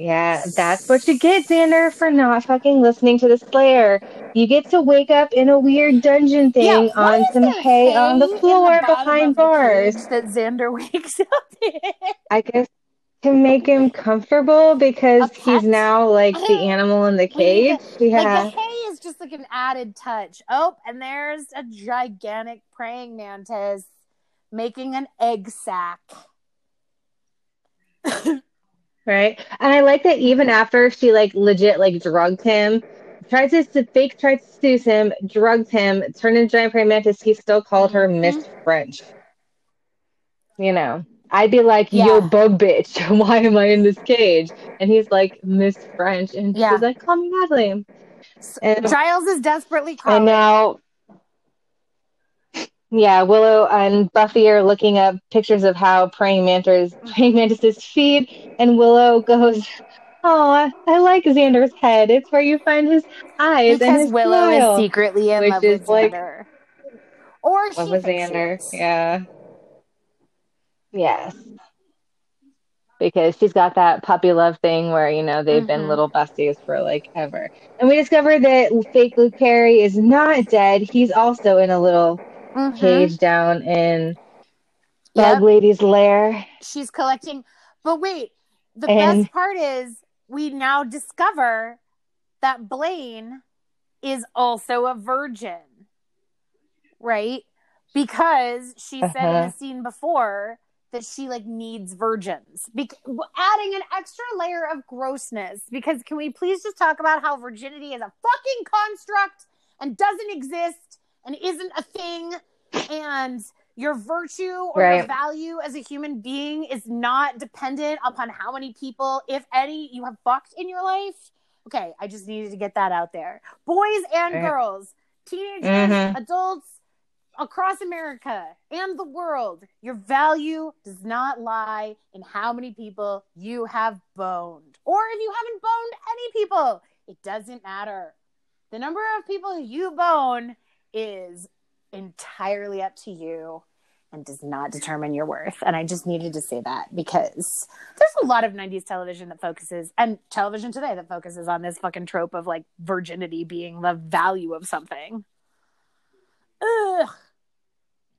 A: Yeah. that's what you get, Xander, for not fucking listening to the Slayer. You get to wake up in a weird dungeon thing
B: what
A: on some hay on the floor
B: bottom
A: behind
B: of the
A: bars.
B: that Xander wakes up in.
A: I guess to make him comfortable because he's now like the animal in the cage. Yeah.
B: Like the hay is just like an added touch. Oh, and there's a gigantic praying mantis making an egg sack.
A: Right. And I like that even after she like legit like drugged him, tried to, fake, tried to seduce him, drugged him, turned into a giant praying mantis. He still called her
B: Mhm.
A: Miss French. You know, I'd be like,
B: Yeah.
A: "Yo, bug bitch, why am I in this cage?" And he's like, "Miss French," and
B: Yeah.
A: she's like, "Call me Natalie." And
B: Giles is desperately
A: crying.
B: and
A: now, yeah, Willow and Buffy are looking up pictures of how praying mantis mm. praying mantises feed, and Willow goes, "Oh, I, like Xander's head. It's where you find his eyes and
B: because
A: his
B: Willow
A: smile."
B: is secretly in love with
A: like-
B: Xander. Or she
A: Love with Xander, yeah, yes, because she's got that puppy love thing where you know they've been
B: Mhm.
A: little besties for like ever, and we discovered that fake Luke Perry is not dead. He's also in a little
B: Mhm.
A: cage down in Bug
B: Yep.
A: Lady's lair.
B: She's collecting. But wait, the
A: And-
B: best part is we now discover that Blaine is also a virgin. Right? Because she said in
A: Uh-huh.
B: the scene before that she like needs virgins. Bec- adding an extra layer of grossness because can we please just talk about how virginity is a fucking construct and doesn't exist and isn't a thing and your virtue or your value as a human being is not dependent upon how many people, if any, you have fucked in your life. Okay, I just needed to get that out there. Boys and
A: Right.
B: girls, teenagers,
A: Mhm.
B: adults across America and the world, your value does not lie in how many people you have boned. Or if you haven't boned any people, it doesn't matter. The number of people you bone is entirely up to you and does not determine your worth. And I just needed to say that because there's a lot of 90s television that focuses and television today that focuses on this fucking trope of like virginity being the value of something. Ugh.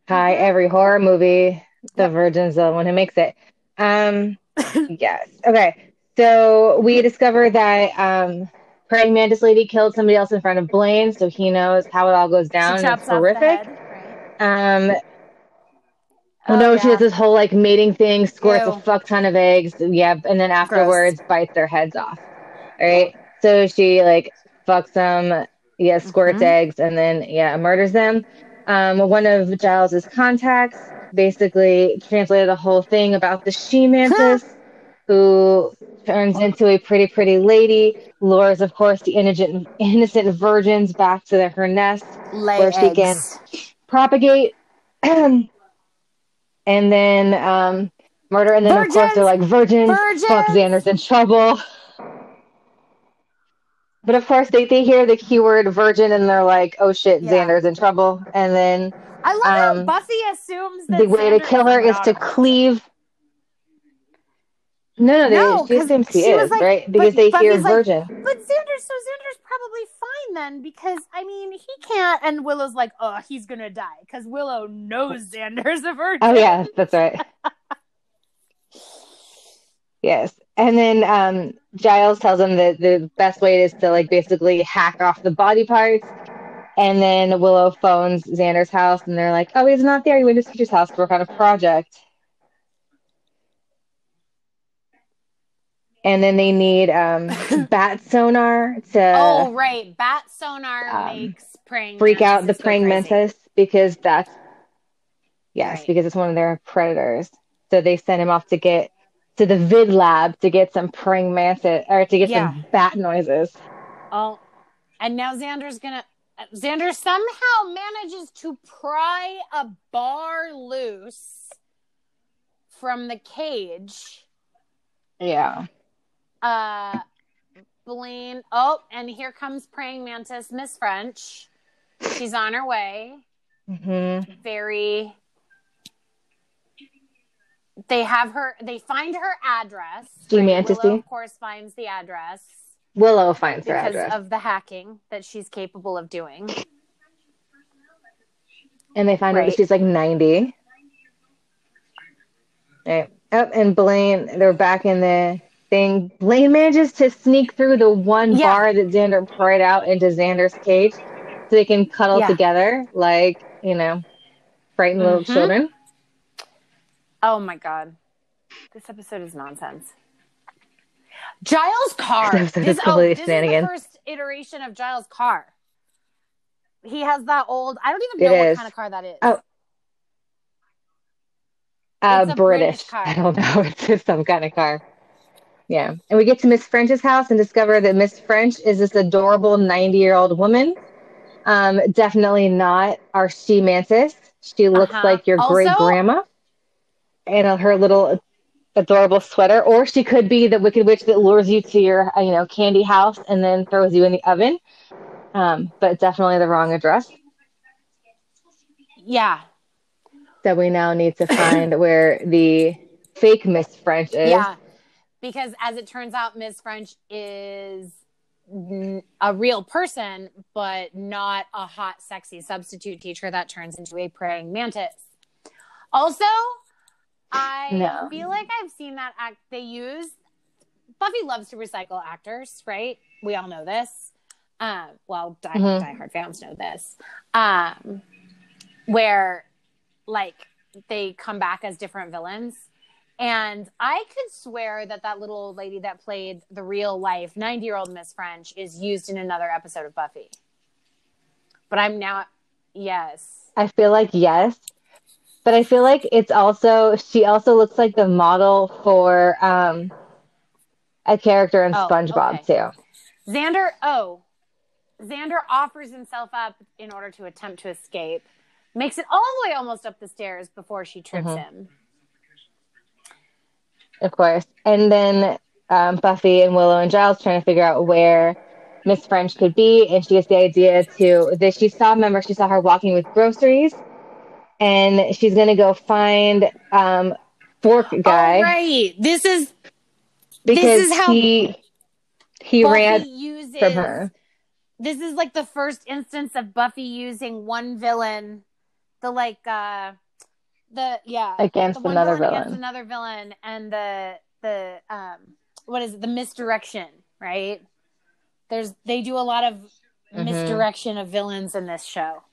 A: Hi, every horror movie, the virgin's the one who makes it. Um, yes. Okay. So we discovered that um, praying mantis lady killed somebody else in front of Blaine, so he knows how it all goes down.
B: She
A: it's horrific.
B: head, right?
A: Um,
B: Oh,
A: no, she
B: yeah.
A: does this whole like mating thing, squirts
B: Ew.
A: a fuck ton of eggs, yep, and then afterwards bites their heads off. All right. So she like fucks them, yeah, squirts
B: Mhm.
A: eggs, and then yeah, murders them. Um, one of Giles's contacts basically translated the whole thing about the she mantis, who turns into a pretty, pretty lady, lures, of course, the innocent, innocent virgins back to their, her nest,
B: Lay
A: where she can propagate, and then um, murder. And then, of course, they're like virgins.
B: Virgins!
A: Fuck, Xander's in trouble. But of course, they, they hear the keyword virgin and they're like, oh shit,
B: Yeah.
A: Xander's in trouble. And then
B: I love how
A: um,
B: Buffy assumes that
A: the way to kill her is to cleave. No, no, they,
B: No,
A: she
B: 'cause
A: assumes she,
B: she
A: is,
B: like-
A: right? Because
B: but
A: they hear
B: like,
A: virgin.
B: But Xander, so Xander's probably fine then, because I mean he can't. And Willow's like, oh, he's gonna die because Willow knows Xander's a virgin.
A: Oh yeah, that's right. yes. And then um, Giles tells him that the best way is to like basically hack off the body parts. And then Willow phones Xander's house and they're like, Oh, he's not there. He went to his teacher's house to work on a project. And then they need um, bat sonar to
B: Oh right, bat sonar
A: Um,
B: makes praying
A: freak out the praying
B: crazy.
A: mantis because that's yes
B: Right.
A: because it's one of their predators so they send him off to get to the vid lab to get some praying mantis or to get
B: Yeah.
A: some bat noises
B: Oh, and now Xander's gonna. Xander somehow manages to pry a bar loose from the cage.
A: yeah
B: Uh, Blaine. Oh, and here comes praying mantis, Miss French. She's on her way.
A: hmm
B: Very. They have her. They find her address.
A: She
B: right? of course, finds the address
A: willow finds her
B: because
A: address
B: of the hacking that she's capable of doing.
A: and they find out that she's like 90 right. oh, and blaine they're back in the thing blaine manages to sneak through the one
B: Yeah.
A: bar that xander pried out into xander's cage so they can cuddle
B: Yeah.
A: together like you know frightened little
B: Mhm.
A: children
B: Oh my god. This episode is nonsense. Giles car.
A: This episode is
B: This, oh, this is the first iteration of Giles car. He has that old. I don't even
A: It
B: know what
A: is.
B: kind of car that is.
A: Oh. Uh, British.
B: British car.
A: I don't know. It's just some kind of car. Yeah. And we get to Miss French's house and discover that Miss French is this adorable 90 year old woman. Um, definitely not our she mantis. She looks
B: Uh-huh.
A: like your great grandma and uh, her little adorable sweater. Or she could be the wicked witch that lures you to your, uh, you know, candy house and then throws you in the oven. Um, but definitely the wrong address.
B: yeah,
A: That we now need to find where the fake Miss French is.
B: yeah. Because as it turns out, Miss French is a real person, but not a hot, sexy substitute teacher that turns into a praying mantis. Also, I
A: No.
B: feel like I've seen that act they use. Buffy loves to recycle actors, right? We all know this. Um, well, die,
A: Mhm.
B: diehard fans know this. Um, where like they come back as different villains. And I could swear that that little old lady that played the real life 90 year old Miss French is used in another episode of Buffy. But I'm now, yes.
A: I feel like yes. But I feel like it's also she also looks like the model for um a character in
B: Oh,
A: SpongeBob
B: okay.
A: too.
B: Xander, oh, Xander offers himself up in order to attempt to escape, makes it all the way almost up the stairs before she trips
A: Mhm.
B: him.
A: Of course. And then um, Buffy and Willow and Giles trying to figure out where Miss French could be, and she gets the idea to that she saw. Remember, she saw her walking with groceries, and she's gonna go find um, Fork guy
B: Oh, right. This is
A: because
B: is how
A: he he
B: Buffy
A: ran
B: uses.
A: from her.
B: This is like the first instance of Buffy using one villain, the like, uh the yeah,
A: Against
B: the
A: another
B: villain against another villain, and the the um what is it? The misdirection, right? There's they do a lot of
A: Mhm.
B: misdirection of villains in this show.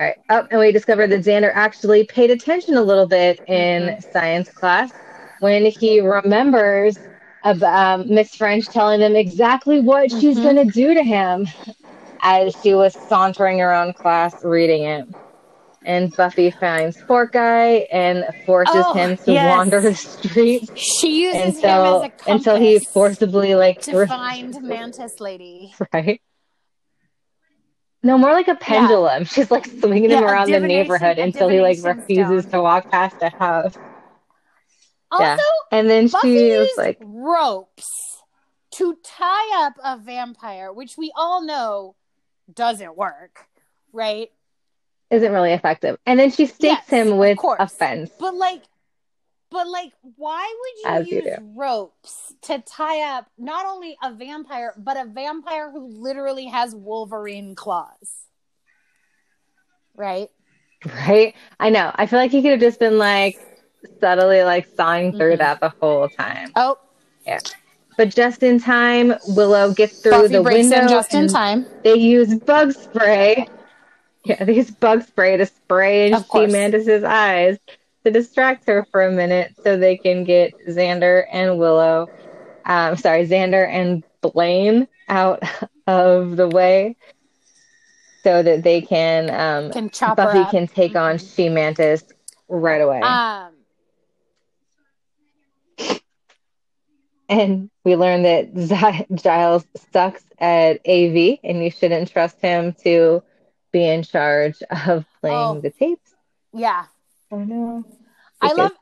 A: All right. Oh, and we discovered that Xander actually paid attention a little bit in
B: Mm-hmm.
A: science class when he remembers um, Miss French telling them exactly what she's
B: Mhm.
A: going to do to him as she was sauntering around class reading it. And Buffy finds Fork Guy and forces
B: Oh,
A: him to
B: yes.
A: wander the streets
B: She uses him as
A: until
B: a compass
A: until he forcibly like
B: to find Mantis Lady.
A: right. No, more like a pendulum. She's like swinging him
B: Yeah, a
A: around the neighborhood until he like refuses to walk past a house.
B: Also,
A: Yeah. And then she was like,
B: ropes to tie up a vampire, which we all know doesn't work, right?
A: isn't really effective. And then she stakes
B: Yes,
A: him with a fence.
B: But like, but like, why would
A: As
B: you
A: you
B: use ropes to tie up not only a vampire, but a vampire who literally has Wolverine claws? Right?
A: Right? I know. I feel like he could have just been like subtly like sawing through
B: Mhm.
A: that the whole time.
B: Oh, Yeah.
A: But just in time, Willow gets through
B: Buffy
A: the window.
B: just in time.
A: They use bug spray. Yeah, they use bug spray to spray She. Mantis's eyes to distract her for a minute so they can get Xander and Willow, um, sorry, Xander and Blaine out of the way so that they can, um,
B: Can chop
A: Buffy can take on She Mantis right away.
B: Um,
A: And we learned that Giles sucks at AV, and you shouldn't trust him to be in charge of playing
B: Oh.
A: the tapes.
B: yeah.
A: Oh no!
B: I love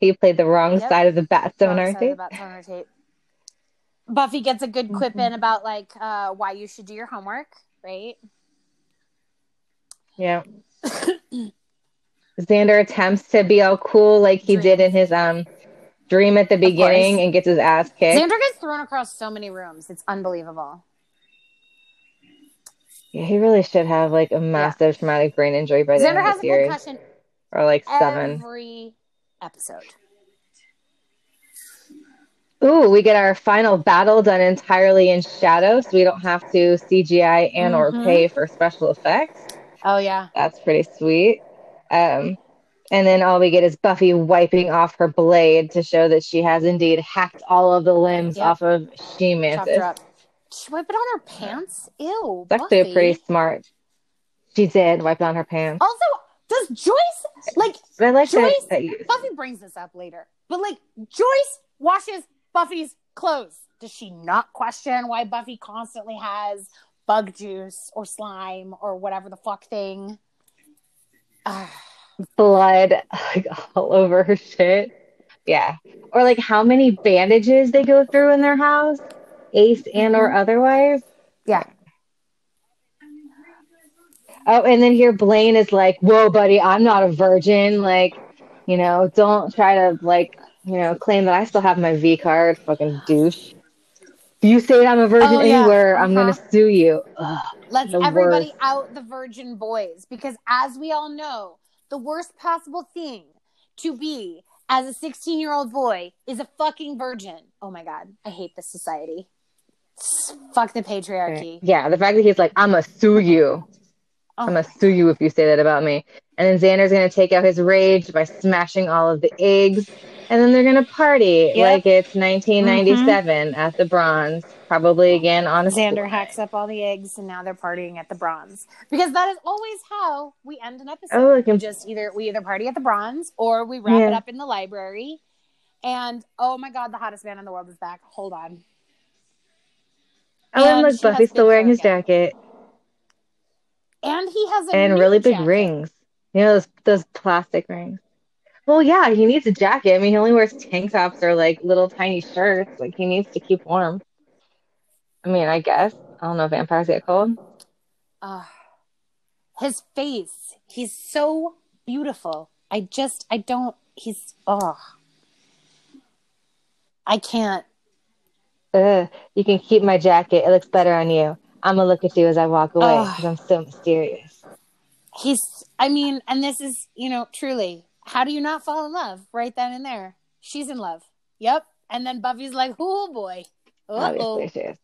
A: he played the wrong
B: Yep.
A: side of the bat sonar tape.
B: bat sonar tape. Buffy gets a good quip
A: Mm-hmm.
B: in about like uh, why you should do your homework, right?
A: Yeah. Xander attempts to be all cool like he
B: Dream.
A: did in his um dream at the beginning and gets his ass kicked.
B: Xander gets thrown across so many rooms; it's unbelievable.
A: yeah, he really should have like a massive traumatic brain injury by the
B: Xander
A: end of
B: a
A: the series,
B: concussion
A: or like seven.
B: every episode.
A: Ooh, we get our final battle done entirely in shadow, so we don't have to CGI and or
B: Mhm.
A: pay for special effects.
B: Oh yeah,
A: That's pretty sweet. Um, And then all we get is Buffy wiping off her blade to show that she has indeed hacked all of the limbs
B: Yep.
A: off of She Mantis.
B: She wiped it on her pants. Ew.
A: It's actually pretty smart. She did wipe it on her pants.
B: Also, does Joyce like
A: I like
B: Joyce-
A: that you,
B: Buffy brings this up later, but like Joyce washes Buffy's clothes. Does she not question why Buffy constantly has bug juice or slime or whatever the fuck thing?
A: Blood like all over her shit. Yeah. Or like how many bandages they go through in their house, ace and or mm-hmm. otherwise.
B: yeah.
A: Oh, and then here Blaine is like, "Whoa, buddy, I'm not a virgin. Like, you know, don't try to like, you know, claim that I still have my V card, fucking douche. If you say I'm a virgin
B: Oh, yeah.
A: anywhere, I'm
B: Uh-huh.
A: gonna sue you." Ugh.
B: Let's everybody
A: worst.
B: out the virgin boys because as we all know, the worst possible thing to be as a 16 year old boy is a fucking virgin. Oh my god, I hate this society. Fuck the patriarchy.
A: Yeah, the fact that he's like, "I'm gonna sue you."
B: Oh
A: I'm gonna sue you if you say that about me. And then Xander's gonna take out his rage by smashing all of the eggs, and then they're gonna party
B: Yep.
A: like it's 1997 mm-hmm. at the Bronze, probably again on a
B: Xander hacks up all the eggs and now they're partying at the bronze. Because that is always how we end an episode.
A: Oh,
B: we just either we either party at the bronze or we wrap it up in the library. And oh my god, the hottest man in the world is back. Hold on.
A: Oh, and
B: And
A: look, Buffy's still wearing his
B: again.
A: jacket
B: And he has a
A: and really big rings. You know those those plastic rings. Well, yeah, he needs a jacket. I mean, he only wears tank tops or like little tiny shirts. Like he needs to keep warm. I mean, I guess I don't know. if Vampires get cold.
B: Ugh. his face. He's so beautiful. I just I don't he's oh I can't
A: Ugh, you can keep my jacket. It looks better on you. I'm gonna look at you as I walk away because I'm so mysterious.
B: he's i mean and this is you know truly how do you not fall in love right then and there? She's in love. Yep. And then buffy's like oh boy. Uh-oh.
A: Obviously, she is.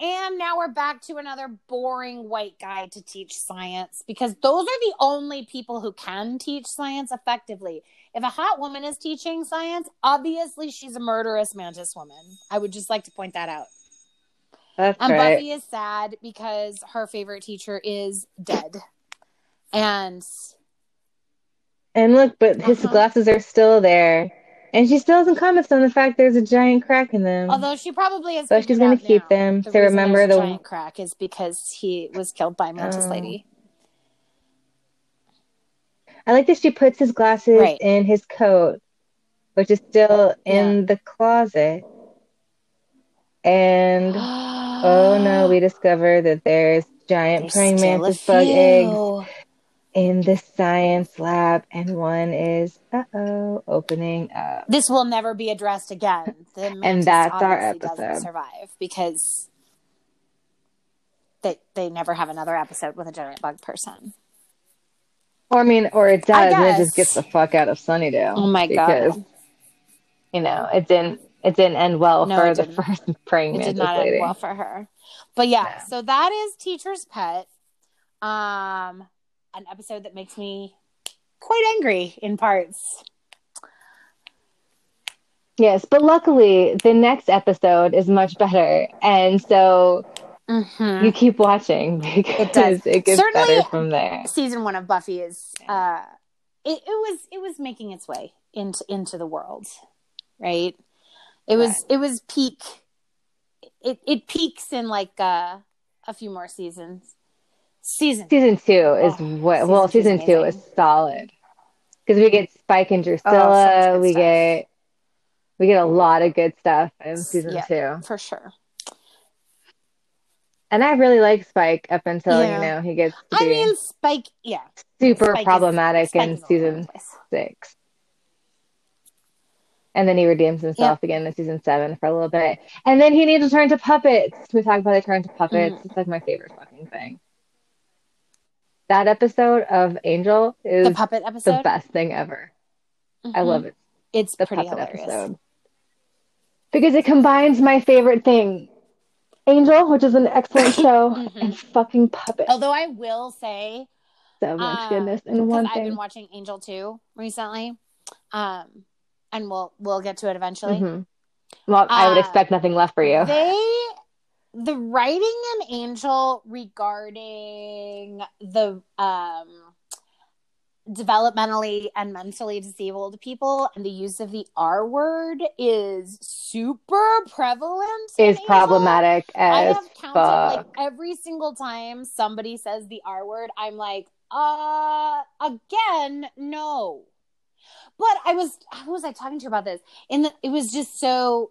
B: and now we're back to another boring white guy to teach science because those are the only people who can teach science effectively. If a hot woman is teaching science obviously she's a murderous mantis woman. I would just like to point that out
A: That's
B: and
A: right.
B: Buffy is sad because her favorite teacher is dead. And
A: And look, but his
B: Uh-huh.
A: glasses are still there, and she still hasn't commented on the fact there's a giant crack in them.
B: although she probably is.
A: So she's gonna keep them
B: the
A: to remember the-
B: giant crack is because he was killed by Mantis
A: Oh.
B: Lady.
A: I like that she puts his glasses
B: Right.
A: in his coat, which is still in the closet. And oh no, we discover that there's giant
B: There's
A: praying mantis bug eggs in the science lab, and one is uh oh opening up.
B: This will never be addressed again. Mantis
A: that's our episode.
B: survive because they they never have another episode with a giant bug person.
A: Or I mean, or it does, and it just gets the fuck out of Sunnydale.
B: Oh my
A: because,
B: god.
A: you know, it didn't it didn't end well
B: No,
A: for the first praying
B: it did not
A: lady.
B: end well for her. But yeah,
A: No.
B: so that is Teacher's Pet. Um an episode that makes me quite angry in parts.
A: Yes, but luckily the next episode is much better, and so
B: Mm-hmm.
A: you keep watching because it,
B: does.
A: it, gets
B: Certainly-
A: better from there.
B: Season one of Buffy is uh it, it was it was making its way into into the world. Right? It was it was peak it it peaks in like uh a few more seasons. Season
A: Season two is
B: Oh,
A: what? Well,
B: season
A: season
B: two's
A: two is solid because we get Spike and Drusilla.
B: good
A: we
B: stuff.
A: get we get a lot of good stuff in season
B: Yeah.
A: two,
B: for sure.
A: and I really like Spike up until
B: Yeah.
A: you know he gets to
B: I mean Spike yeah.
A: super
B: Spike
A: problematic
B: Spike
A: in
B: is all over the
A: season six. And then he redeems himself again in season seven for a little bit. And then he needs to turn to puppets. We talk about the turn to puppets.
B: Mm-hmm.
A: It's like my favorite fucking thing. That episode of Angel is
B: The puppet episode, the
A: best thing ever. I
B: Mhm.
A: love it.
B: It's
A: The
B: pretty
A: puppet
B: hilarious.
A: episode. Because it combines my favorite thing. Angel, which is an excellent show,
B: Mhm.
A: and fucking puppets.
B: Although I will say,
A: So much
B: Uh,
A: goodness in one
B: I've
A: thing.
B: been watching Angel 2 recently. Um, and we'll we'll get to it eventually.
A: Mhm. Well, I would
B: Uh,
A: expect nothing left for you.
B: They the writing in Angel regarding the um developmentally and mentally disabled people and the use of the R word is super prevalent.
A: is problematic
B: I have counted
A: fuck.
B: like every single time somebody says the R word, I'm like, uh, again, no. But I was, who was I talking to about this? And it was just so.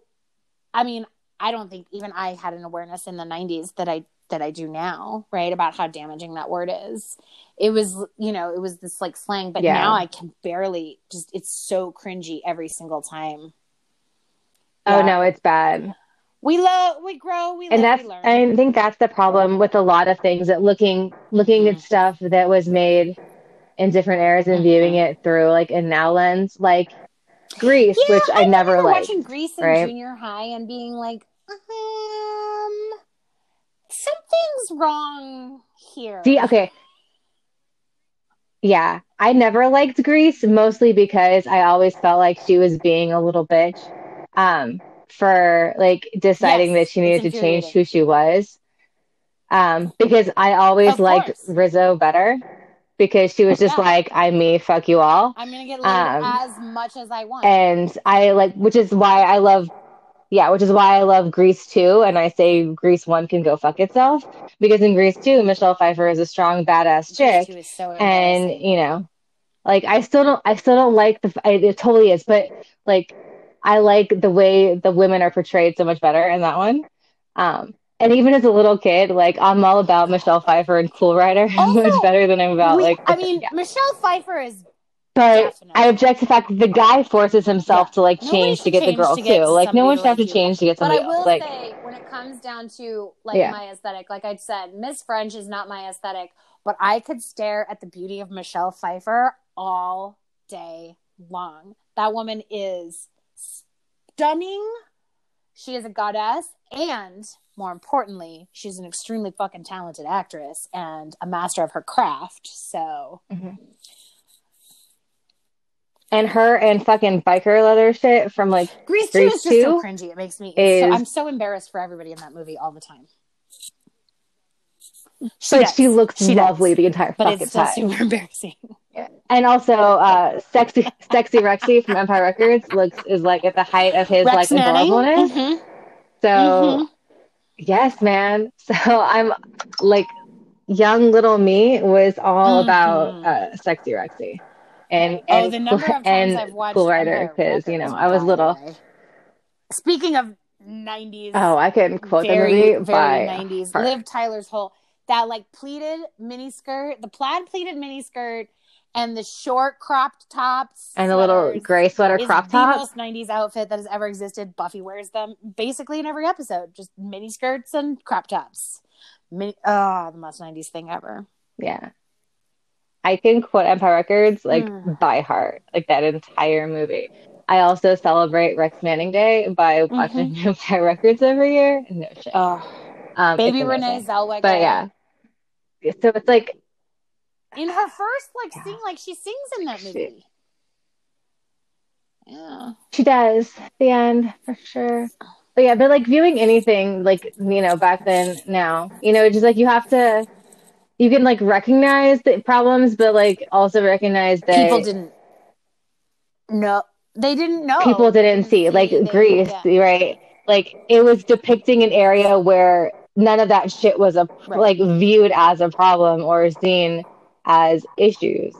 B: I mean, I don't think even I had an awareness in the '90s that I that I do now, right? About how damaging that word is. It was, you know, it was this like slang, but
A: Yeah.
B: now I can barely just. It's so cringy every single time.
A: Oh no, it's bad.
B: We love, we grow, we
A: and
B: live,
A: that's
B: we.
A: I think that's the problem with a lot of things that looking looking at
B: Mhm.
A: stuff that was made in different eras and viewing it through like a now lens, like Grease,
B: Yeah,
A: which I, never
B: remember
A: liked.
B: watching Grease in
A: right?
B: junior high and being like, um, something's wrong here.
A: See, okay. Yeah, I never liked Grease, mostly because I always felt like she was being a little bitch um, for like deciding
B: Yes,
A: that she needed to change who she was. Um, because I always
B: Of
A: liked
B: course.
A: Rizzo better because she was just
B: Yeah.
A: like, I'm me, fuck you all.
B: I'm gonna get laid
A: Um,
B: as much as I want.
A: and I like, which is why I love, yeah, which is why I love Grease 2, and I say Grease 1 can go fuck itself, because in Grease 2, Michelle Pfeiffer is a strong, badass chick,
B: two is so
A: and, you know, like, I still don't, I still don't like the, I, it totally is, but, like, I like the way the women are portrayed so much better in that one. Um, and even as a little kid, like, I'm all about Michelle Pfeiffer and Cool Rider
B: Also,
A: much better than I'm about,
B: We-
A: like,
B: I mean,
A: yeah.
B: Michelle Pfeiffer is
A: But
B: Definitely.
A: I object to the fact that the guy forces himself
B: Yeah.
A: to like
B: Nobody
A: change to get the girl
B: to
A: too. Like no one should have to change to get somebody.
B: But I will
A: else. Like
B: say, when it comes down to like
A: Yeah.
B: my aesthetic, like I said, Miss French is not my aesthetic, but I could stare at the beauty of Michelle Pfeiffer all day long. That woman is stunning. She is a goddess, and more importantly, she's an extremely fucking talented actress and a master of her craft. So,
A: and her and fucking biker leather shit from like
B: Grease 2 is just so
A: 2
B: cringy. It makes me. it's so, I'm so embarrassed for everybody in that movie all the time.
A: but
B: does.
A: she looks
B: She does.
A: lovely the entire
B: but
A: fucking
B: it's still
A: time.
B: super embarrassing.
A: And also uh sexy sexy Rexy from Empire Records looks is like at the height of his like
B: Rex Manning.
A: adorableness.
B: Mhm.
A: So
B: Mhm.
A: Yes, man. So I'm like young little me was all
B: Mhm.
A: about uh sexy Rexy. And, and
B: oh, the number of times
A: and
B: I've watched
A: Cool Rider because you know I was little.
B: way. Speaking of '90s,
A: Oh, I can quote
B: very
A: the movie
B: very
A: by
B: '90s.
A: heart.
B: Liv Tyler's whole that like pleated mini skirt, the plaid pleated mini skirt, and the short cropped tops
A: and the little gray sweater crop
B: the
A: top.
B: most '90s outfit that has ever existed. Buffy wears them basically in every episode, just mini skirts and crop tops. Mini, oh, the most '90s thing ever.
A: Yeah. I can quote Empire Records like
B: Mm.
A: by heart, like that entire movie. I also celebrate Rex Manning Day by watching Empire Records every year. No shit.
B: Oh,
A: Um,
B: baby Renee. Zellweger.
A: But yeah. So it's like
B: in her first like
A: Yeah.
B: sing, like she sings in that
A: She-
B: movie. Yeah.
A: she does the end for sure. But yeah, but like viewing anything like you know back then now, you know, just like you have to you can like recognize the problems, but like also recognize that
B: People didn't know. They didn't know.
A: people didn't see like
B: They-
A: Grease,
B: yeah.
A: right? Like it was depicting an area where none of that shit was a
B: Right.
A: like viewed as a problem or seen as issues.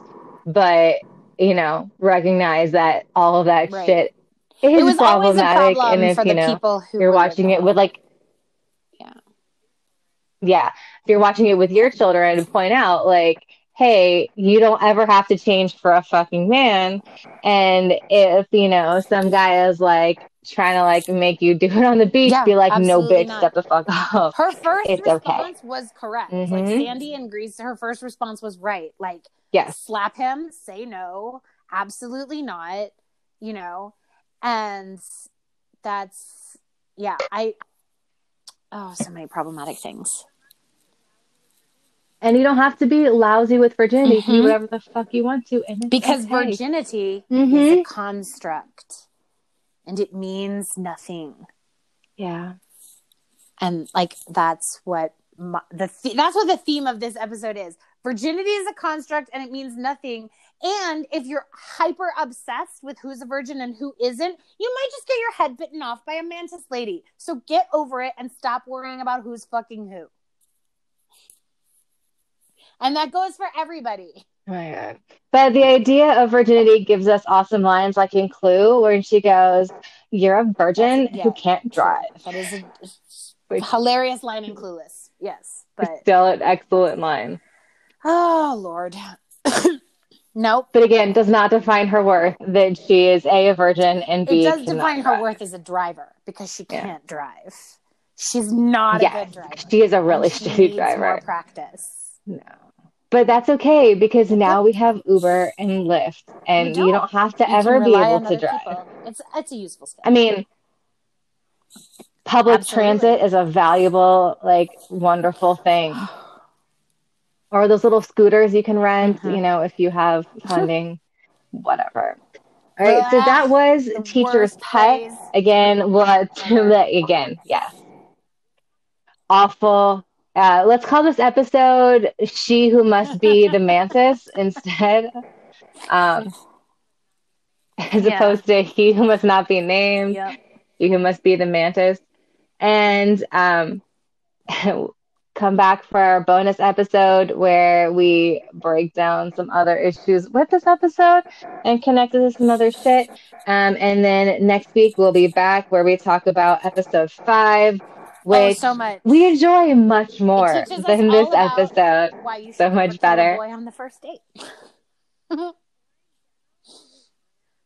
A: But you know, recognize that all of that
B: Right.
A: shit is
B: It was
A: problematic,
B: problem
A: and if
B: for
A: you know
B: people who
A: you're watching it with like
B: Yeah.
A: yeah if you're watching it with your children point out like hey you don't ever have to change for a fucking man and if you know some guy is like trying to like make you do it on the beach
B: Yeah,
A: be like no bitch
B: not.
A: step the fuck up
B: Her first
A: It's okay.
B: response was correct. Like
A: Mhm.
B: Sandy and Grease, her first response was right. Like
A: yes
B: slap him, say no, absolutely not, you know. And that's yeah, I oh, so many problematic things.
A: And you don't have to be lousy with virginity. You can do whatever the fuck you want to.
B: Because
A: okay.
B: virginity is
A: Mhm.
B: a construct and it means nothing.
A: Yeah.
B: and like that's what my, the th- that's what the theme of this episode is. Virginity is a construct and it means nothing. And if you're hyper obsessed with who's a virgin and who isn't you might just get your head bitten off by a mantis lady. So get over it and stop worrying about who's fucking who. And that goes for everybody
A: Oh my god. But the idea of virginity gives us awesome lines like in Clue where she goes, You're a virgin
B: That's-
A: who can't drive.
B: that is a
A: Which-
B: hilarious line in clueless yes but
A: Still an excellent line.
B: oh lord nope
A: But again, does not define her worth that she is A, a virgin, and B,
B: it does define her worth as a driver because she
A: Yeah.
B: can't drive. She's not a good driver.
A: she is a really
B: she
A: shitty driver.
B: Practice.
A: No. But that's okay because now we have Uber and Lyft, and
B: You
A: you
B: don't.
A: don't have to
B: You
A: ever be able to drive.
B: people. It's it's a useful skill.
A: I mean, public
B: Absolutely.
A: transit is a valuable, like, wonderful thing. Or those little scooters you can rent,
B: Mhm.
A: you know, if you have funding, whatever. All right, so that was Teacher's Pet. Again, what again? Yes, awful. Uh, let's call this episode "She Who Must Be the Mantis" instead, um, as
B: Yeah.
A: opposed to "He Who Must Not Be Named."
B: Yep.
A: You who must be the mantis. And um, come back for our bonus episode where we break down some other issues with this episode and connect it to some other shit. Um, and then next week we'll be back where we talk about episode five,
B: Oh, so much.
A: we enjoy much more
B: It teaches us
A: than this episode.
B: Why you
A: so much better.
B: boy on the first date.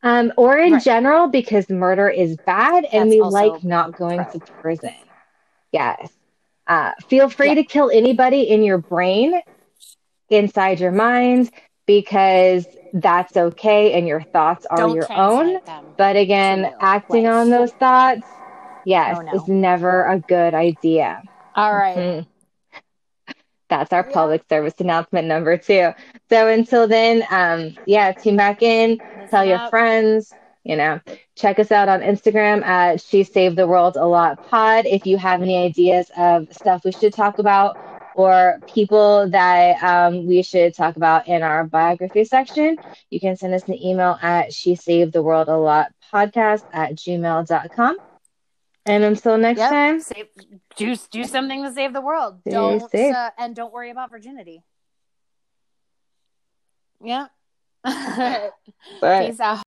A: Um, or in
B: Right.
A: general, because murder is bad and
B: That's
A: we like not going
B: pro.
A: to prison. Yes. Uh, feel free
B: Yeah.
A: to kill anybody in your brain, inside your mind, because that's okay and your thoughts are
B: Don't
A: your own. But again, acting on those thoughts, yes,
B: Oh, no.
A: is never a good idea.
B: All right.
A: Mhm. That's our
B: Yeah.
A: public service announcement number two. So until then, um, yeah, tune back in, tell
B: Listen
A: your friends, you know, check us out on Instagram at She Saved the World a Lot Pod. If you have any ideas of stuff we should talk about or people that um, we should talk about in our biography section, you can send us an email at She Saved the World a Lot podcast at gmail.com. And until next
B: Yep.
A: time,
B: Save, do do something to save the world.
A: Stay
B: Don't
A: safe.
B: uh, and don't worry about virginity. Yeah. Peace out.